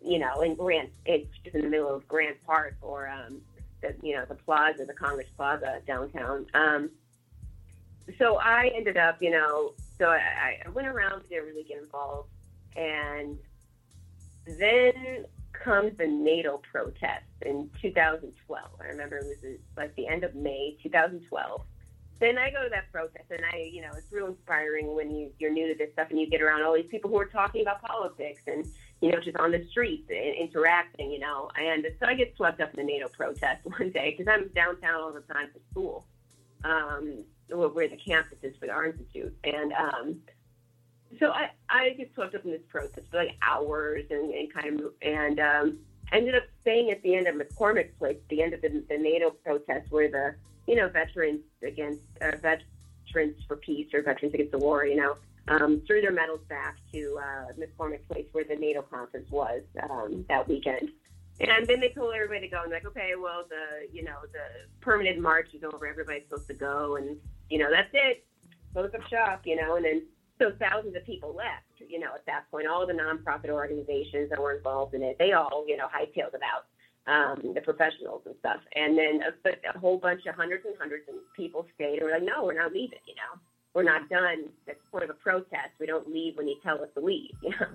Speaker 5: you know in Grant. It's just in the middle of Grant Park or um, the you know the Plaza, the Congress Plaza downtown. Um, so I ended up, you know, so I, I went around to really get involved, and then comes the NATO protest in 2012. I remember it was like the end of May 2012. Then I go to that protest, and I, you know, it's real inspiring when you you're new to this stuff and you get around all these people who are talking about politics and you know just on the streets and interacting, you know. And so I get swept up in the NATO protest one day because I'm downtown all the time for school. Um, where the campus is for the Art Institute. And um, so I, I get swept up in this protest for like hours and, and kind of, and um, ended up staying at the end of McCormick Place, the end of the, the NATO protest where the, you know, veterans against, uh, veterans for peace or veterans against the war, you know, um, threw their medals back to uh, McCormick Place where the NATO conference was um, that weekend. And then they told everybody to go and like, okay, well, the you know the permanent march is over. Everybody's supposed to go, and you know that's it. Close up shop, you know. And then so thousands of people left. You know, at that point, all the nonprofit organizations that were involved in it, they all you know hightailed about um, the professionals and stuff. And then a, but a whole bunch of hundreds and hundreds of people stayed and were like, no, we're not leaving. You know, we're not done. That's part of a protest. We don't leave when you tell us to leave. You know.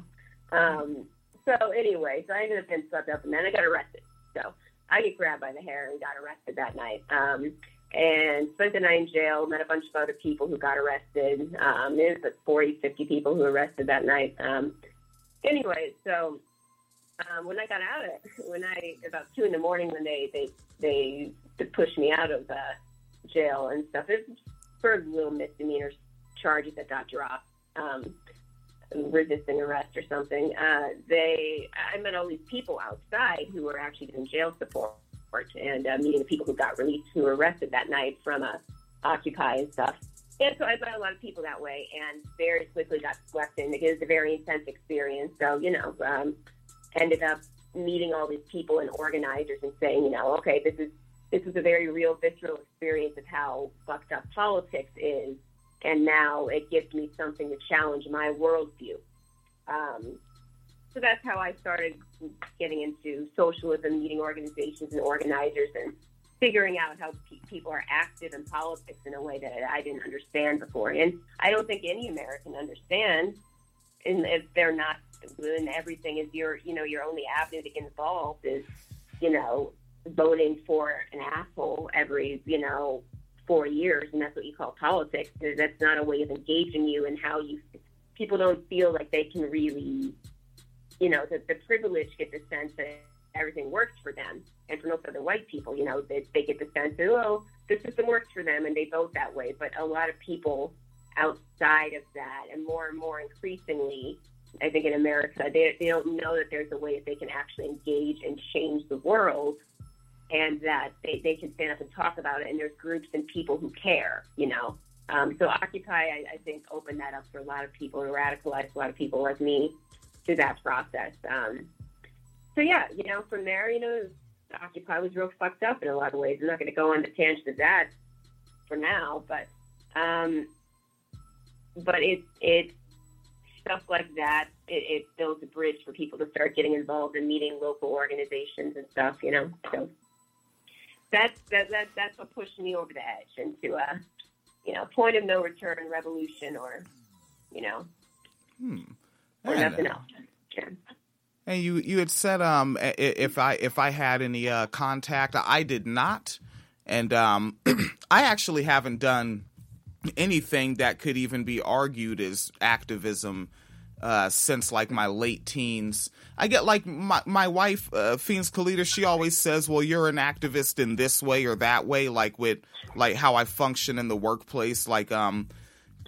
Speaker 5: Um, so anyway, so I ended up getting swept up, and then I got arrested. So I get grabbed by the hair and got arrested that night. Um, and spent the night in jail. Met a bunch of other people who got arrested. Um, there was like 40, 50 people who arrested that night. Um, anyway, so um, when I got out of when I about two in the morning, when they they they pushed me out of uh, jail and stuff, it was for little misdemeanor charges that got dropped. Um, resisting arrest or something, uh, they I met all these people outside who were actually doing jail support and uh, meeting the people who got released who were arrested that night from uh, Occupy and stuff. And so I met a lot of people that way, and very quickly got swept in. It was a very intense experience. So you know, um, ended up meeting all these people and organizers and saying, you know, okay, this is this is a very real, visceral experience of how fucked up politics is and now it gives me something to challenge my worldview. Um, so that's how I started getting into socialism, meeting organizations and organizers, and figuring out how pe- people are active in politics in a way that I didn't understand before. And I don't think any American understands, and if they're not, when everything is your, you know, your only avenue to get involved is, you know, voting for an asshole every, you know, four years, and that's what you call politics. That's not a way of engaging you and how you. People don't feel like they can really, you know, the, the privileged get the sense that everything works for them, and for most other white people, you know, they, they get the sense that oh, the system works for them, and they vote that way. But a lot of people outside of that, and more and more increasingly, I think in America, they, they don't know that there's a way that they can actually engage and change the world and that they, they can stand up and talk about it. And there's groups and people who care, you know. Um, so Occupy, I, I think, opened that up for a lot of people and radicalized a lot of people like me through that process. Um, so yeah, you know, from there, you know, Occupy was real fucked up in a lot of ways. I'm not going to go on the tangent of that for now, but um, but it it stuff like that. It, it builds a bridge for people to start getting involved in meeting local organizations and stuff. You know, so that's that, that that's what pushed me over the edge into a you know point of no return revolution or you know
Speaker 4: hmm.
Speaker 5: Or nothing else. Yeah.
Speaker 4: And you you had said um if I if I had any uh, contact I did not, and um I actually haven't done anything that could even be argued as activism uh, since like my late teens. I get like my my wife, uh, Fiends Kalita, she always says, "Well, you're an activist in this way or that way," like with like how I function in the workplace, like um.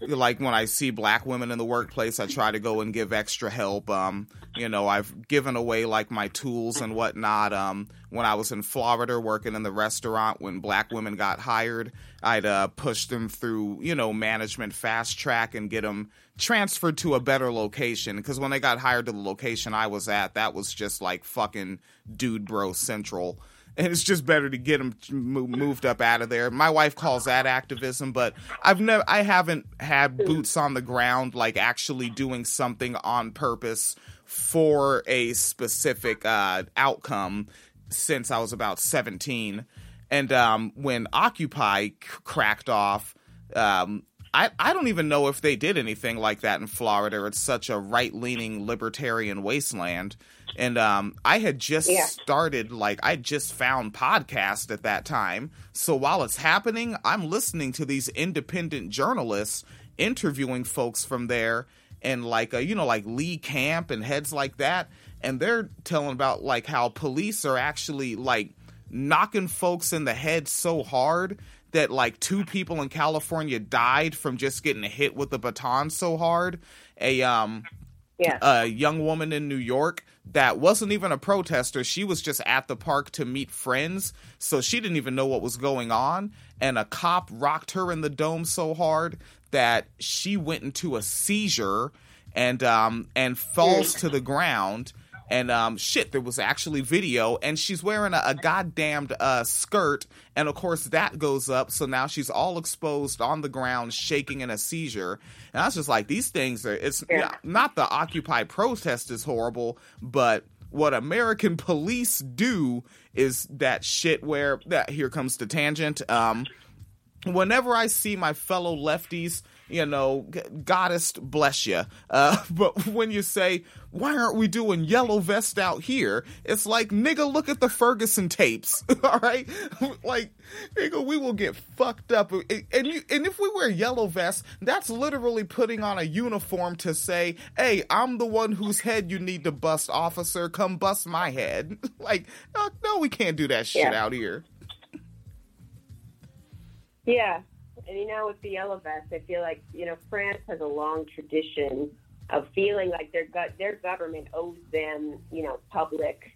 Speaker 4: Like when I see black women in the workplace, I try to go and give extra help. Um, you know, I've given away like my tools and whatnot. Um, when I was in Florida working in the restaurant, when black women got hired, I'd uh, push them through, you know, management fast track and get them transferred to a better location. Because when they got hired to the location I was at, that was just like fucking dude bro central. And it's just better to get them moved up out of there. My wife calls that activism, but I've never, I haven't had boots on the ground, like actually doing something on purpose for a specific uh, outcome since I was about 17. And um, when Occupy c- cracked off, um, I, I don't even know if they did anything like that in Florida. It's such a right leaning libertarian wasteland. And um, I had just
Speaker 5: Yeah.
Speaker 4: started, like, I just found podcast at that time. So while it's happening, I'm listening to these independent journalists interviewing folks from there and, like, uh, you know, like Lee Camp and heads like that. And they're telling about, like, how police are actually, like, knocking folks in the head so hard that like two people in California died from just getting hit with a baton so hard. A um
Speaker 5: Yeah.
Speaker 4: a young woman in New York that wasn't even a protester. She was just at the park to meet friends, so she didn't even know what was going on. And a cop rocked her in the dome so hard that she went into a seizure and um and falls to the ground. And um, shit, there was actually video, and she's wearing a, a goddamned uh, skirt, and of course that goes up, so now she's all exposed on the ground, shaking in a seizure. And I was just like, these things are. It's
Speaker 5: Yeah.
Speaker 4: not the Occupy protest is horrible, but what American police do is that shit where that here comes the tangent. Um, whenever I see my fellow lefties, you know, goddess bless you. Uh, but when you say, why aren't we doing yellow vest out here? It's like, nigga, look at the Ferguson tapes. All right. like, nigga, we will get fucked up. And you, and if we wear yellow vests, that's literally putting on a uniform to say, hey, I'm the one whose head you need to bust, officer. Come bust my head. like, no, no, we can't do that shit
Speaker 5: Yeah.
Speaker 4: out here.
Speaker 5: Yeah, and you know, with the yellow vest, I feel like you know France has a long tradition of feeling like their go- their government owes them, you know, public,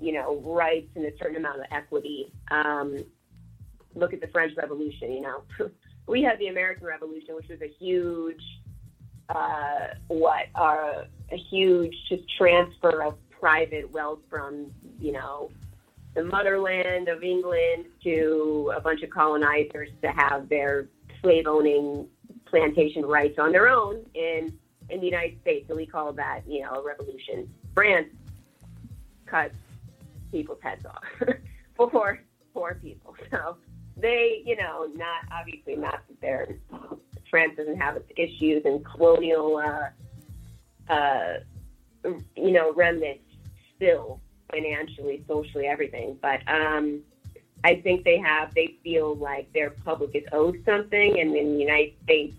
Speaker 5: you know, rights and a certain amount of equity. Um, look at the French Revolution. You know, we had the American Revolution, which was a huge, uh, what, uh, a huge just transfer of private wealth from, you know, the motherland of England to a bunch of colonizers to have their slave owning plantation rights on their own in in the United States. So we call that, you know, a revolution. France cuts people's heads off for poor people. So they, you know, not obviously not that they're France doesn't have its issues and colonial, uh, uh, you know, remnants still financially, socially, everything. But um, I think they have, they feel like their public is owed something. And in the United States,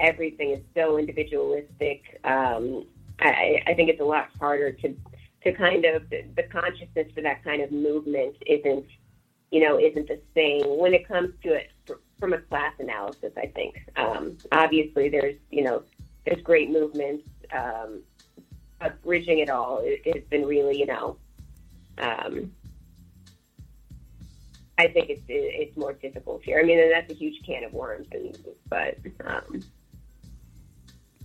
Speaker 5: everything is so individualistic. Um, I, I think it's a lot harder to, to kind of, the, the consciousness for that kind of movement isn't, you know, isn't the same when it comes to it from a class analysis, I think. Um, obviously, there's, you know, there's great movements, um, but bridging it all has been really, you know, um, I think it's it's more difficult here. I mean, that's a huge can of worms, and, but um,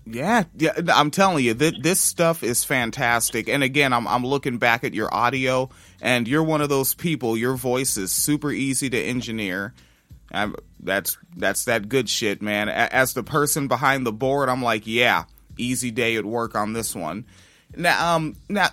Speaker 4: yeah, yeah, I'm telling you, th- this stuff is fantastic. And again, I'm I'm looking back at your audio, and you're one of those people. Your voice is super easy to engineer. I'm, that's that's that good shit, man. As the person behind the board, I'm like, yeah, easy day at work on this one. Now, um, now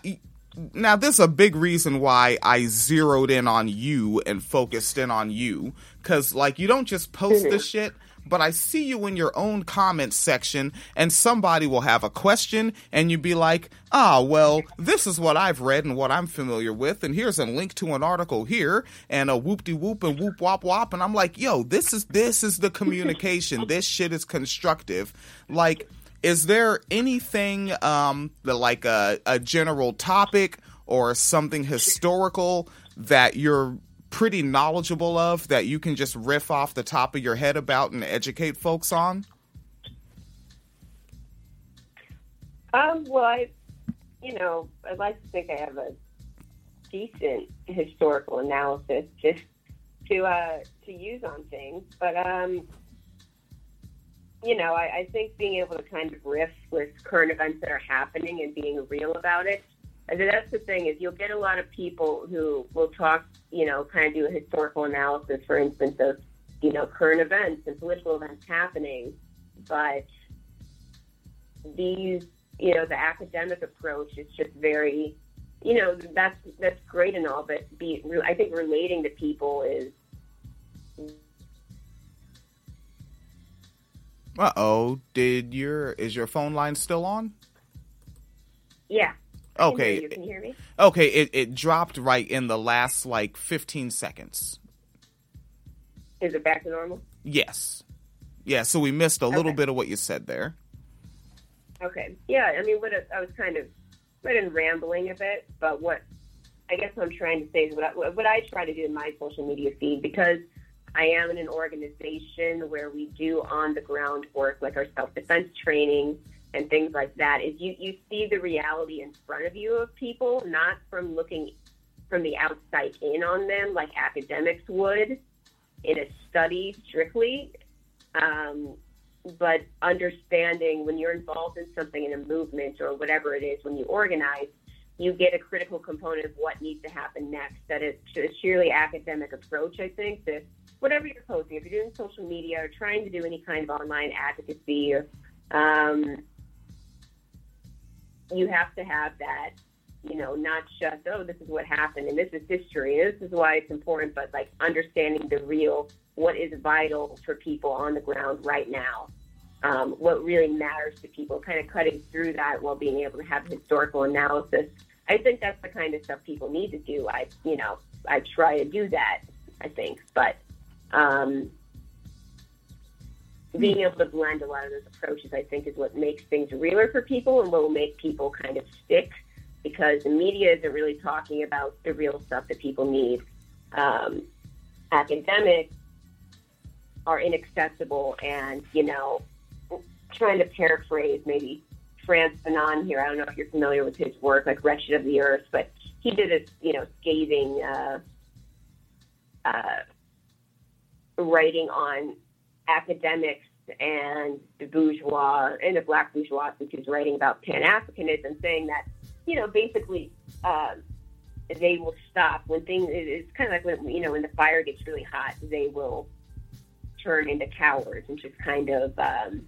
Speaker 4: now this is a big reason why I zeroed in on you and focused in on you cuz like you don't just post this shit but I see you in your own comments section and somebody will have a question and you'd be like, "Ah, well, this is what I've read and what I'm familiar with and here's a link to an article here and a whoop de whoop and whoop wop wop." And I'm like, "Yo, this is this is the communication. this shit is constructive." Like is there anything um, like a, a general topic or something historical that you're pretty knowledgeable of that you can just riff off the top of your head about and educate folks on?
Speaker 5: Um, well, I, you know, I'd like to think I have a decent historical analysis just to uh, to use on things, but um, you know, I, I think being able to kind of riff with current events that are happening and being real about it. And that's the thing is you'll get a lot of people who will talk, you know, kind of do a historical analysis, for instance, of, you know, current events and political events happening. But these, you know, the academic approach is just very, you know, that's that's great and all, but be I think relating to people is
Speaker 4: Uh oh. Did your is your phone line still on?
Speaker 5: Yeah.
Speaker 4: Okay.
Speaker 5: You. Can you hear me?
Speaker 4: Okay, it, it dropped right in the last like 15 seconds.
Speaker 5: Is it back to normal?
Speaker 4: Yes. Yeah, so we missed a okay. little bit of what you said there.
Speaker 5: Okay. Yeah, I mean, what I was kind of, I've been rambling a bit, but what I guess what I'm trying to say is what I, what I try to do in my social media feed because I am in an organization where we do on the ground work, like our self defense training and things like that. Is you you see the reality in front of you of people, not from looking from the outside in on them, like academics would in a study strictly. Um, but understanding when you're involved in something in a movement or whatever it is, when you organize, you get a critical component of what needs to happen next. That is a sheerly academic approach, I think, to whatever you're posting, if you're doing social media or trying to do any kind of online advocacy, um, you have to have that, you know, not just, oh, this is what happened and this is history and this is why it's important, but like understanding the real, what is vital for people on the ground right now. Um, what really matters to people, kind of cutting through that while being able to have historical analysis. I think that's the kind of stuff people need to do. I, you know, I try to do that, I think, but um, being able to blend a lot of those approaches, I think, is what makes things realer for people and what will make people kind of stick because the media isn't really talking about the real stuff that people need. Um, academics are inaccessible and, you know, trying to paraphrase maybe Frantz Fanon here. I don't know if you're familiar with his work, like Wretched of the Earth, but he did a, you know, scathing uh, uh, writing on academics and the bourgeois and the black bourgeois, since he's writing about Pan Africanism, saying that, you know, basically um, they will stop when things, it's kind of like when, you know, when the fire gets really hot, they will turn into cowards and just kind of, um,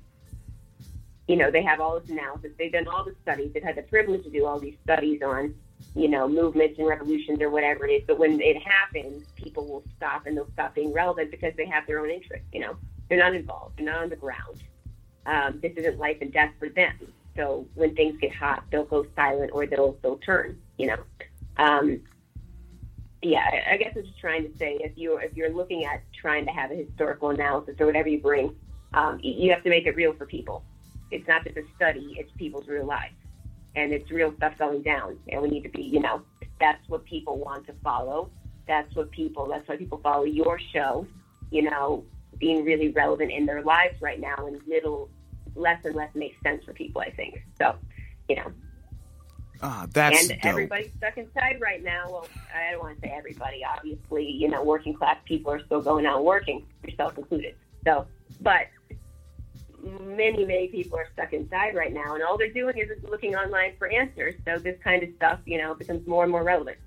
Speaker 5: you know, they have all this analysis. They've done all the studies. They've had the privilege to do all these studies on, you know, movements and revolutions or whatever it is. But when it happens, people will stop and they'll stop being relevant because they have their own interests. You know, they're not involved. They're not on the ground. Um, this isn't life and death for them. So when things get hot, they'll go silent or they'll they'll turn. You know. Um, yeah, I guess I'm just trying to say if you if you're looking at trying to have a historical analysis or whatever you bring, um, you have to make it real for people. It's not just a study; it's people's real lives, and it's real stuff going down. And we need to be, you know, that's what people want to follow. That's what people. That's why people follow your show. You know, being really relevant in their lives right now, and little less and less makes sense for people. I think so. You know,
Speaker 4: Ah, that's
Speaker 5: and
Speaker 4: dope.
Speaker 5: everybody's stuck inside right now. Well, I don't want to say everybody. Obviously, you know, working class people are still going out working, yourself included. So, but many, many people are stuck inside right now, and all they're doing is looking online for answers. So this kind of stuff, you know, becomes more and more relevant.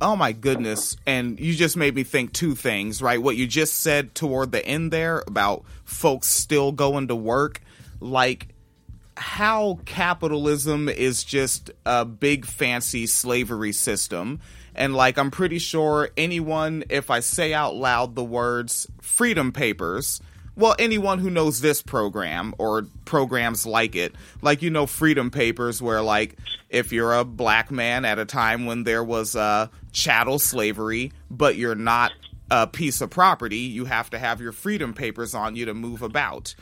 Speaker 4: Oh my goodness. And you just made me think two things, right? What you just said toward the end there about folks still going to work, like how capitalism is just a big fancy slavery system. And like, I'm pretty sure anyone, if I say out loud the words freedom papers, well, anyone who knows this program or programs like it, like you know, Freedom Papers, where like if you're a black man at a time when there was uh, chattel slavery, but you're not a piece of property, you have to have your Freedom Papers on you to move about,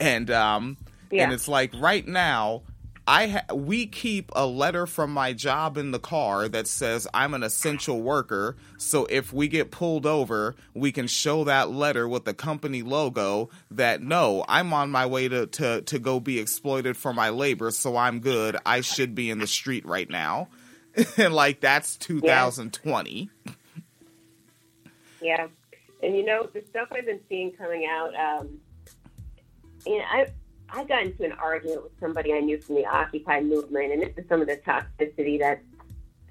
Speaker 4: and um,
Speaker 5: Yeah.
Speaker 4: and it's like right now. I ha- we keep a letter from my job in the car that says I'm an essential worker. So if we get pulled over, we can show that letter with the company logo that no, I'm on my way to to to go be exploited for my labor. So I'm good. I should be in the street right now. and like that's 2020.
Speaker 5: Yeah, and you know the stuff I've been seeing coming out. Um, you know, I I got into an argument with somebody I knew from the Occupy movement, and this is some of the toxicity that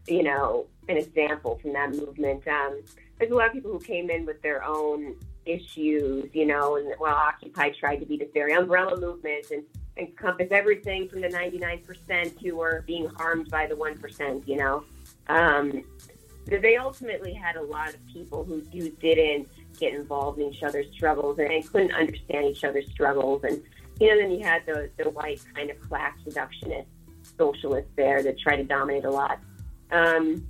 Speaker 5: you know an example from that movement. Um, there's a lot of people who came in with their own issues, you know, and well, Occupy tried to be this very umbrella movement and encompass everything from the 99% who were being harmed by the 1%, you know. Um, they ultimately had a lot of people who, who didn't get involved in each other's struggles and couldn't understand each other's struggles. And, you know, then you had the, the white kind of class reductionist socialists there that try to dominate a lot. Um,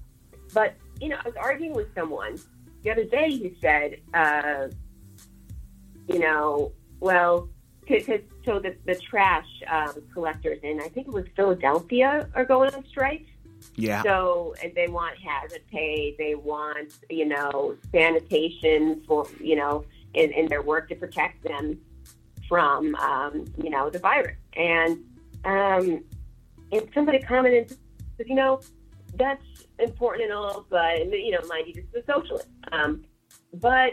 Speaker 5: but, you know, I was arguing with someone the other day who said, uh, you know, well, because so the, the trash um, collectors in, I think it was Philadelphia, are going on strike.
Speaker 4: Yeah.
Speaker 5: So and they want hazard pay. They want you know sanitation for you know in, in their work to protect them from um, you know the virus. And um, and somebody commented, you know, that's important and all, but you know, mind you, this is a socialist. Um, but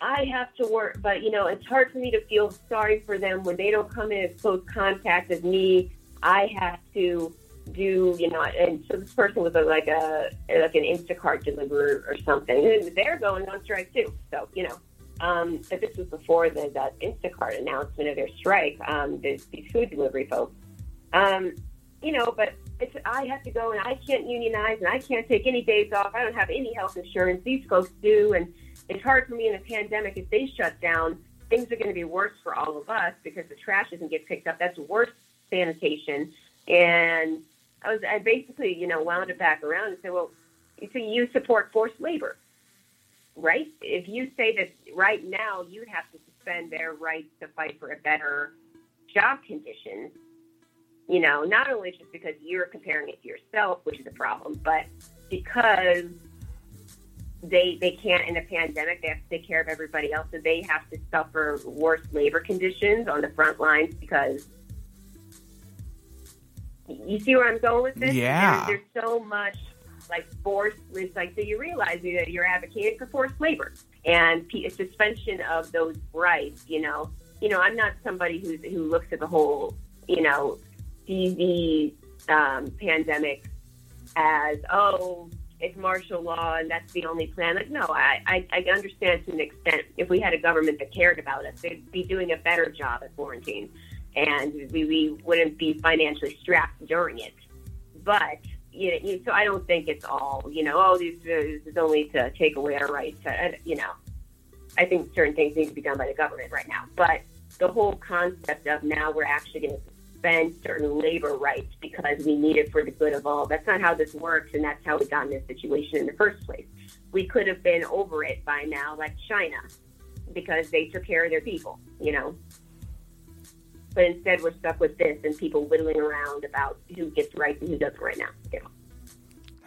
Speaker 5: I have to work. But you know, it's hard for me to feel sorry for them when they don't come in as close contact as me. I have to do you know and so this person was a, like a like an instacart deliverer or something and they're going on strike too so you know um but this was before the that instacart announcement of their strike um the, these food delivery folks. Um you know but it's i have to go and i can't unionize and i can't take any days off. I don't have any health insurance. These folks do. And it's hard for me in a pandemic if they shut down things are going to be worse for all of us because the trash doesn't get picked up. That's worse sanitation. And I was I basically, you know, wound it back around and said, well, so you support forced labor, right? If you say that right now you have to suspend their rights to fight for a better job conditions, you know, not only just because you're comparing it to yourself, which is a problem, but because they they can't in a pandemic, they have to take care of everybody else, so they have to suffer worse labor conditions on the front lines because you see where I'm going with this?
Speaker 4: Yeah.
Speaker 5: There's so much like forced, it's like, so you realize that you're advocating for forced labor and p- suspension of those rights, you know. You know, I'm not somebody who's, who looks at the whole, you know, TV um, pandemic as, oh, it's martial law and that's the only plan. Like, no, I, I, I understand to an extent. If we had a government that cared about us, they'd be doing a better job at quarantine, and we, we wouldn't be financially strapped during it. But you know, so I don't think it's all you know. Oh, this, this is only to take away our rights. I, uh, you know, I think certain things need to be done by the government right now. But the whole concept of now we're actually going to suspend certain labor rights because we need it for the good of all. That's not how this works, and that's how we got in this situation in the first place. We could have been over it by now, like China, because they took care of their people, you know. But instead, we're stuck with this and people whittling around about who gets rights and who doesn't right now. Know.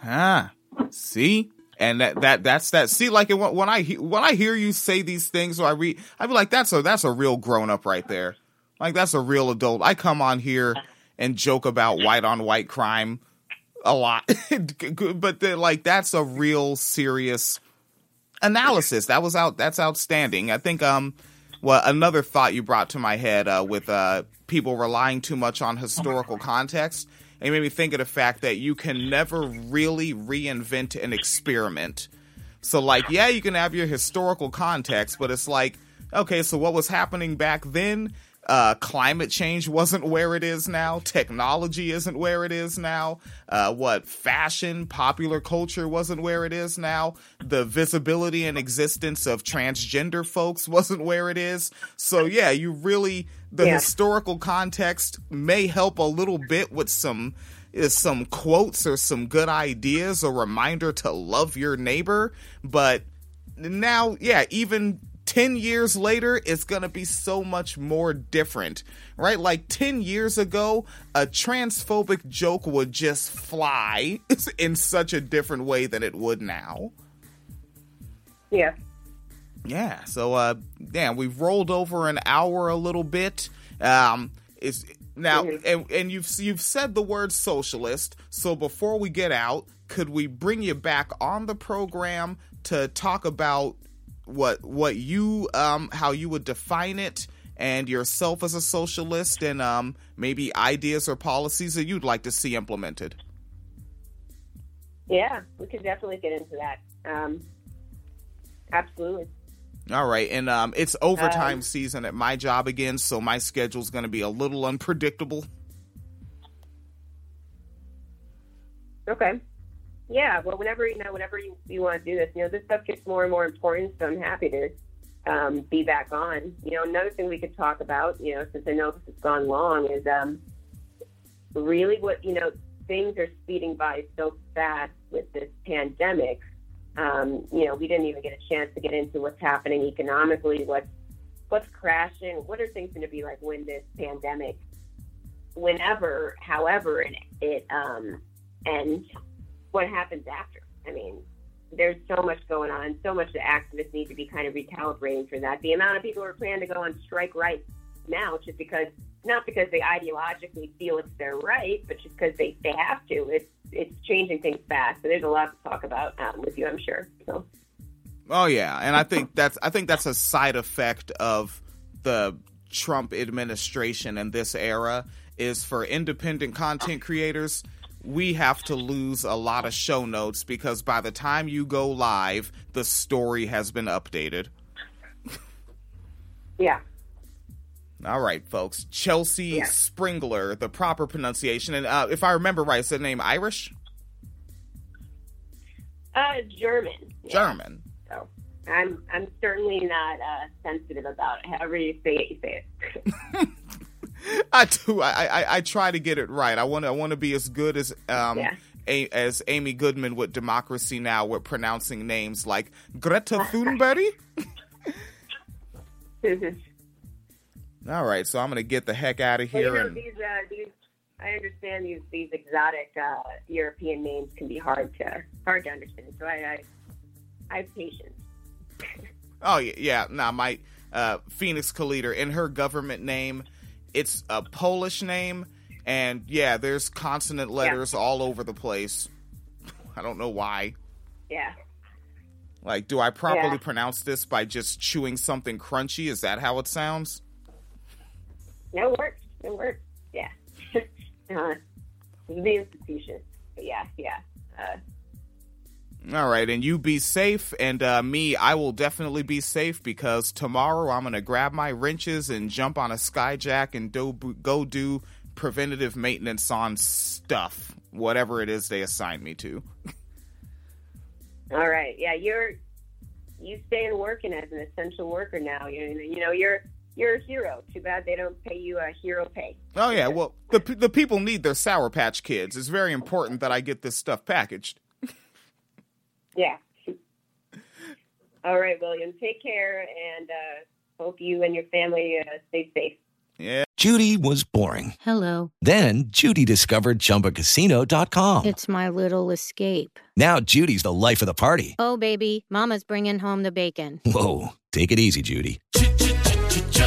Speaker 4: Ah, see, and that that that's that. See, like when I when I hear you say these things, or I read, I be like, that's a that's a real grown up right there. Like that's a real adult. I come on here and joke about white on white crime a lot, but like that's a real serious analysis. That was out. That's outstanding. I think um, well, another thought you brought to my head uh, with uh people relying too much on historical context. It made me think of the fact that you can never really reinvent an experiment. So, like, yeah, you can have your historical context, but it's like, okay, so what was happening back then? Uh, climate change wasn't where it is now. Technology isn't where it is now. Uh, what fashion, popular culture wasn't where it is now. The visibility and existence of transgender folks wasn't where it is. So yeah, you really the yeah. historical context may help a little bit with some is some quotes or some good ideas, a reminder to love your neighbor, but now, yeah, even 10 years later, it's going to be so much more different, right? Like 10 years ago, a transphobic joke would just fly in such a different way than it would now.
Speaker 5: Yeah.
Speaker 4: Yeah. So, uh, damn, we've rolled over an hour a little bit. Um, it's now, mm-hmm. and, and you've you've said the word socialist. So before we get out, could we bring you back on the program to talk about what what you um how you would define it and yourself as a socialist and um maybe ideas or policies that you'd like to see implemented?
Speaker 5: Yeah we could definitely get into that. Um absolutely.
Speaker 4: All right and um it's overtime um, season at my job again so my schedule's going to be a little unpredictable.
Speaker 5: Okay yeah, well, whenever you know, whenever you, you want to do this, you know, this stuff gets more and more important. So I'm happy to um, be back on. You know, another thing we could talk about, you know, since I know this has gone long, is um, really what you know things are speeding by so fast with this pandemic. Um, you know, we didn't even get a chance to get into what's happening economically, what's what's crashing, what are things going to be like when this pandemic, whenever, however it, it um, ends what happens after. I mean, there's so much going on, so much that activists need to be kind of recalibrating for that. The amount of people who are planning to go on strike right now, just because not because they ideologically feel it's their right, but just because they, they have to. It's it's changing things fast. So there's a lot to talk about um, with you, I'm sure. So.
Speaker 4: Oh yeah, and I think that's I think that's a side effect of the Trump administration and this era is for independent content creators we have to lose a lot of show notes because by the time you go live, the story has been updated.
Speaker 5: yeah.
Speaker 4: All right, folks. Chelsey yeah. Sprengeler, the proper pronunciation, and uh, if I remember right, is the name Irish?
Speaker 5: Uh, German.
Speaker 4: Yeah. German.
Speaker 5: So I'm I'm certainly not uh, sensitive about it. However you say it, you say it.
Speaker 4: I do. I, I, I try to get it right. I want to I want to be as good as um yeah. a, as Amy Goodman with Democracy Now with pronouncing names like Greta Thunberg. All right, so I'm gonna get the heck out of here.
Speaker 5: Well, you know,
Speaker 4: and
Speaker 5: these, uh, these, I understand these these exotic uh, European names can be hard to hard to understand. So I I, I have patience.
Speaker 4: oh yeah, yeah. Now my uh, Phoenix Calida in her government name it's a Polish name, and yeah, there's consonant letters yeah. all over the place. I don't know why.
Speaker 5: Yeah.
Speaker 4: Like, do I properly yeah. pronounce this by just chewing something crunchy? Is that how it sounds?
Speaker 5: No works. No works. Yeah. uh, the institution. But yeah, yeah. Uh,
Speaker 4: All right, and you be safe, and uh, me, I will definitely be safe because tomorrow I'm gonna grab my wrenches and jump on a skyjack and do, go do preventative maintenance on stuff, whatever it is they assign me to.
Speaker 5: All right. Yeah, you're you staying working as an essential worker now. You you know you're you're a hero. Too bad they don't pay you a hero pay.
Speaker 4: Oh yeah, well the the people need their Sour Patch Kids. It's very important that I get this stuff packaged.
Speaker 5: Yeah. All right, William. Take care, and uh, hope you and your family uh, stay safe.
Speaker 4: Yeah.
Speaker 6: Judy was boring.
Speaker 7: Hello.
Speaker 6: Then Judy discovered ChumbaCasino.com.
Speaker 7: It's my little escape.
Speaker 6: Now Judy's the life of the party.
Speaker 7: Oh baby, Mama's bringing home the bacon.
Speaker 6: Whoa, take it easy, Judy.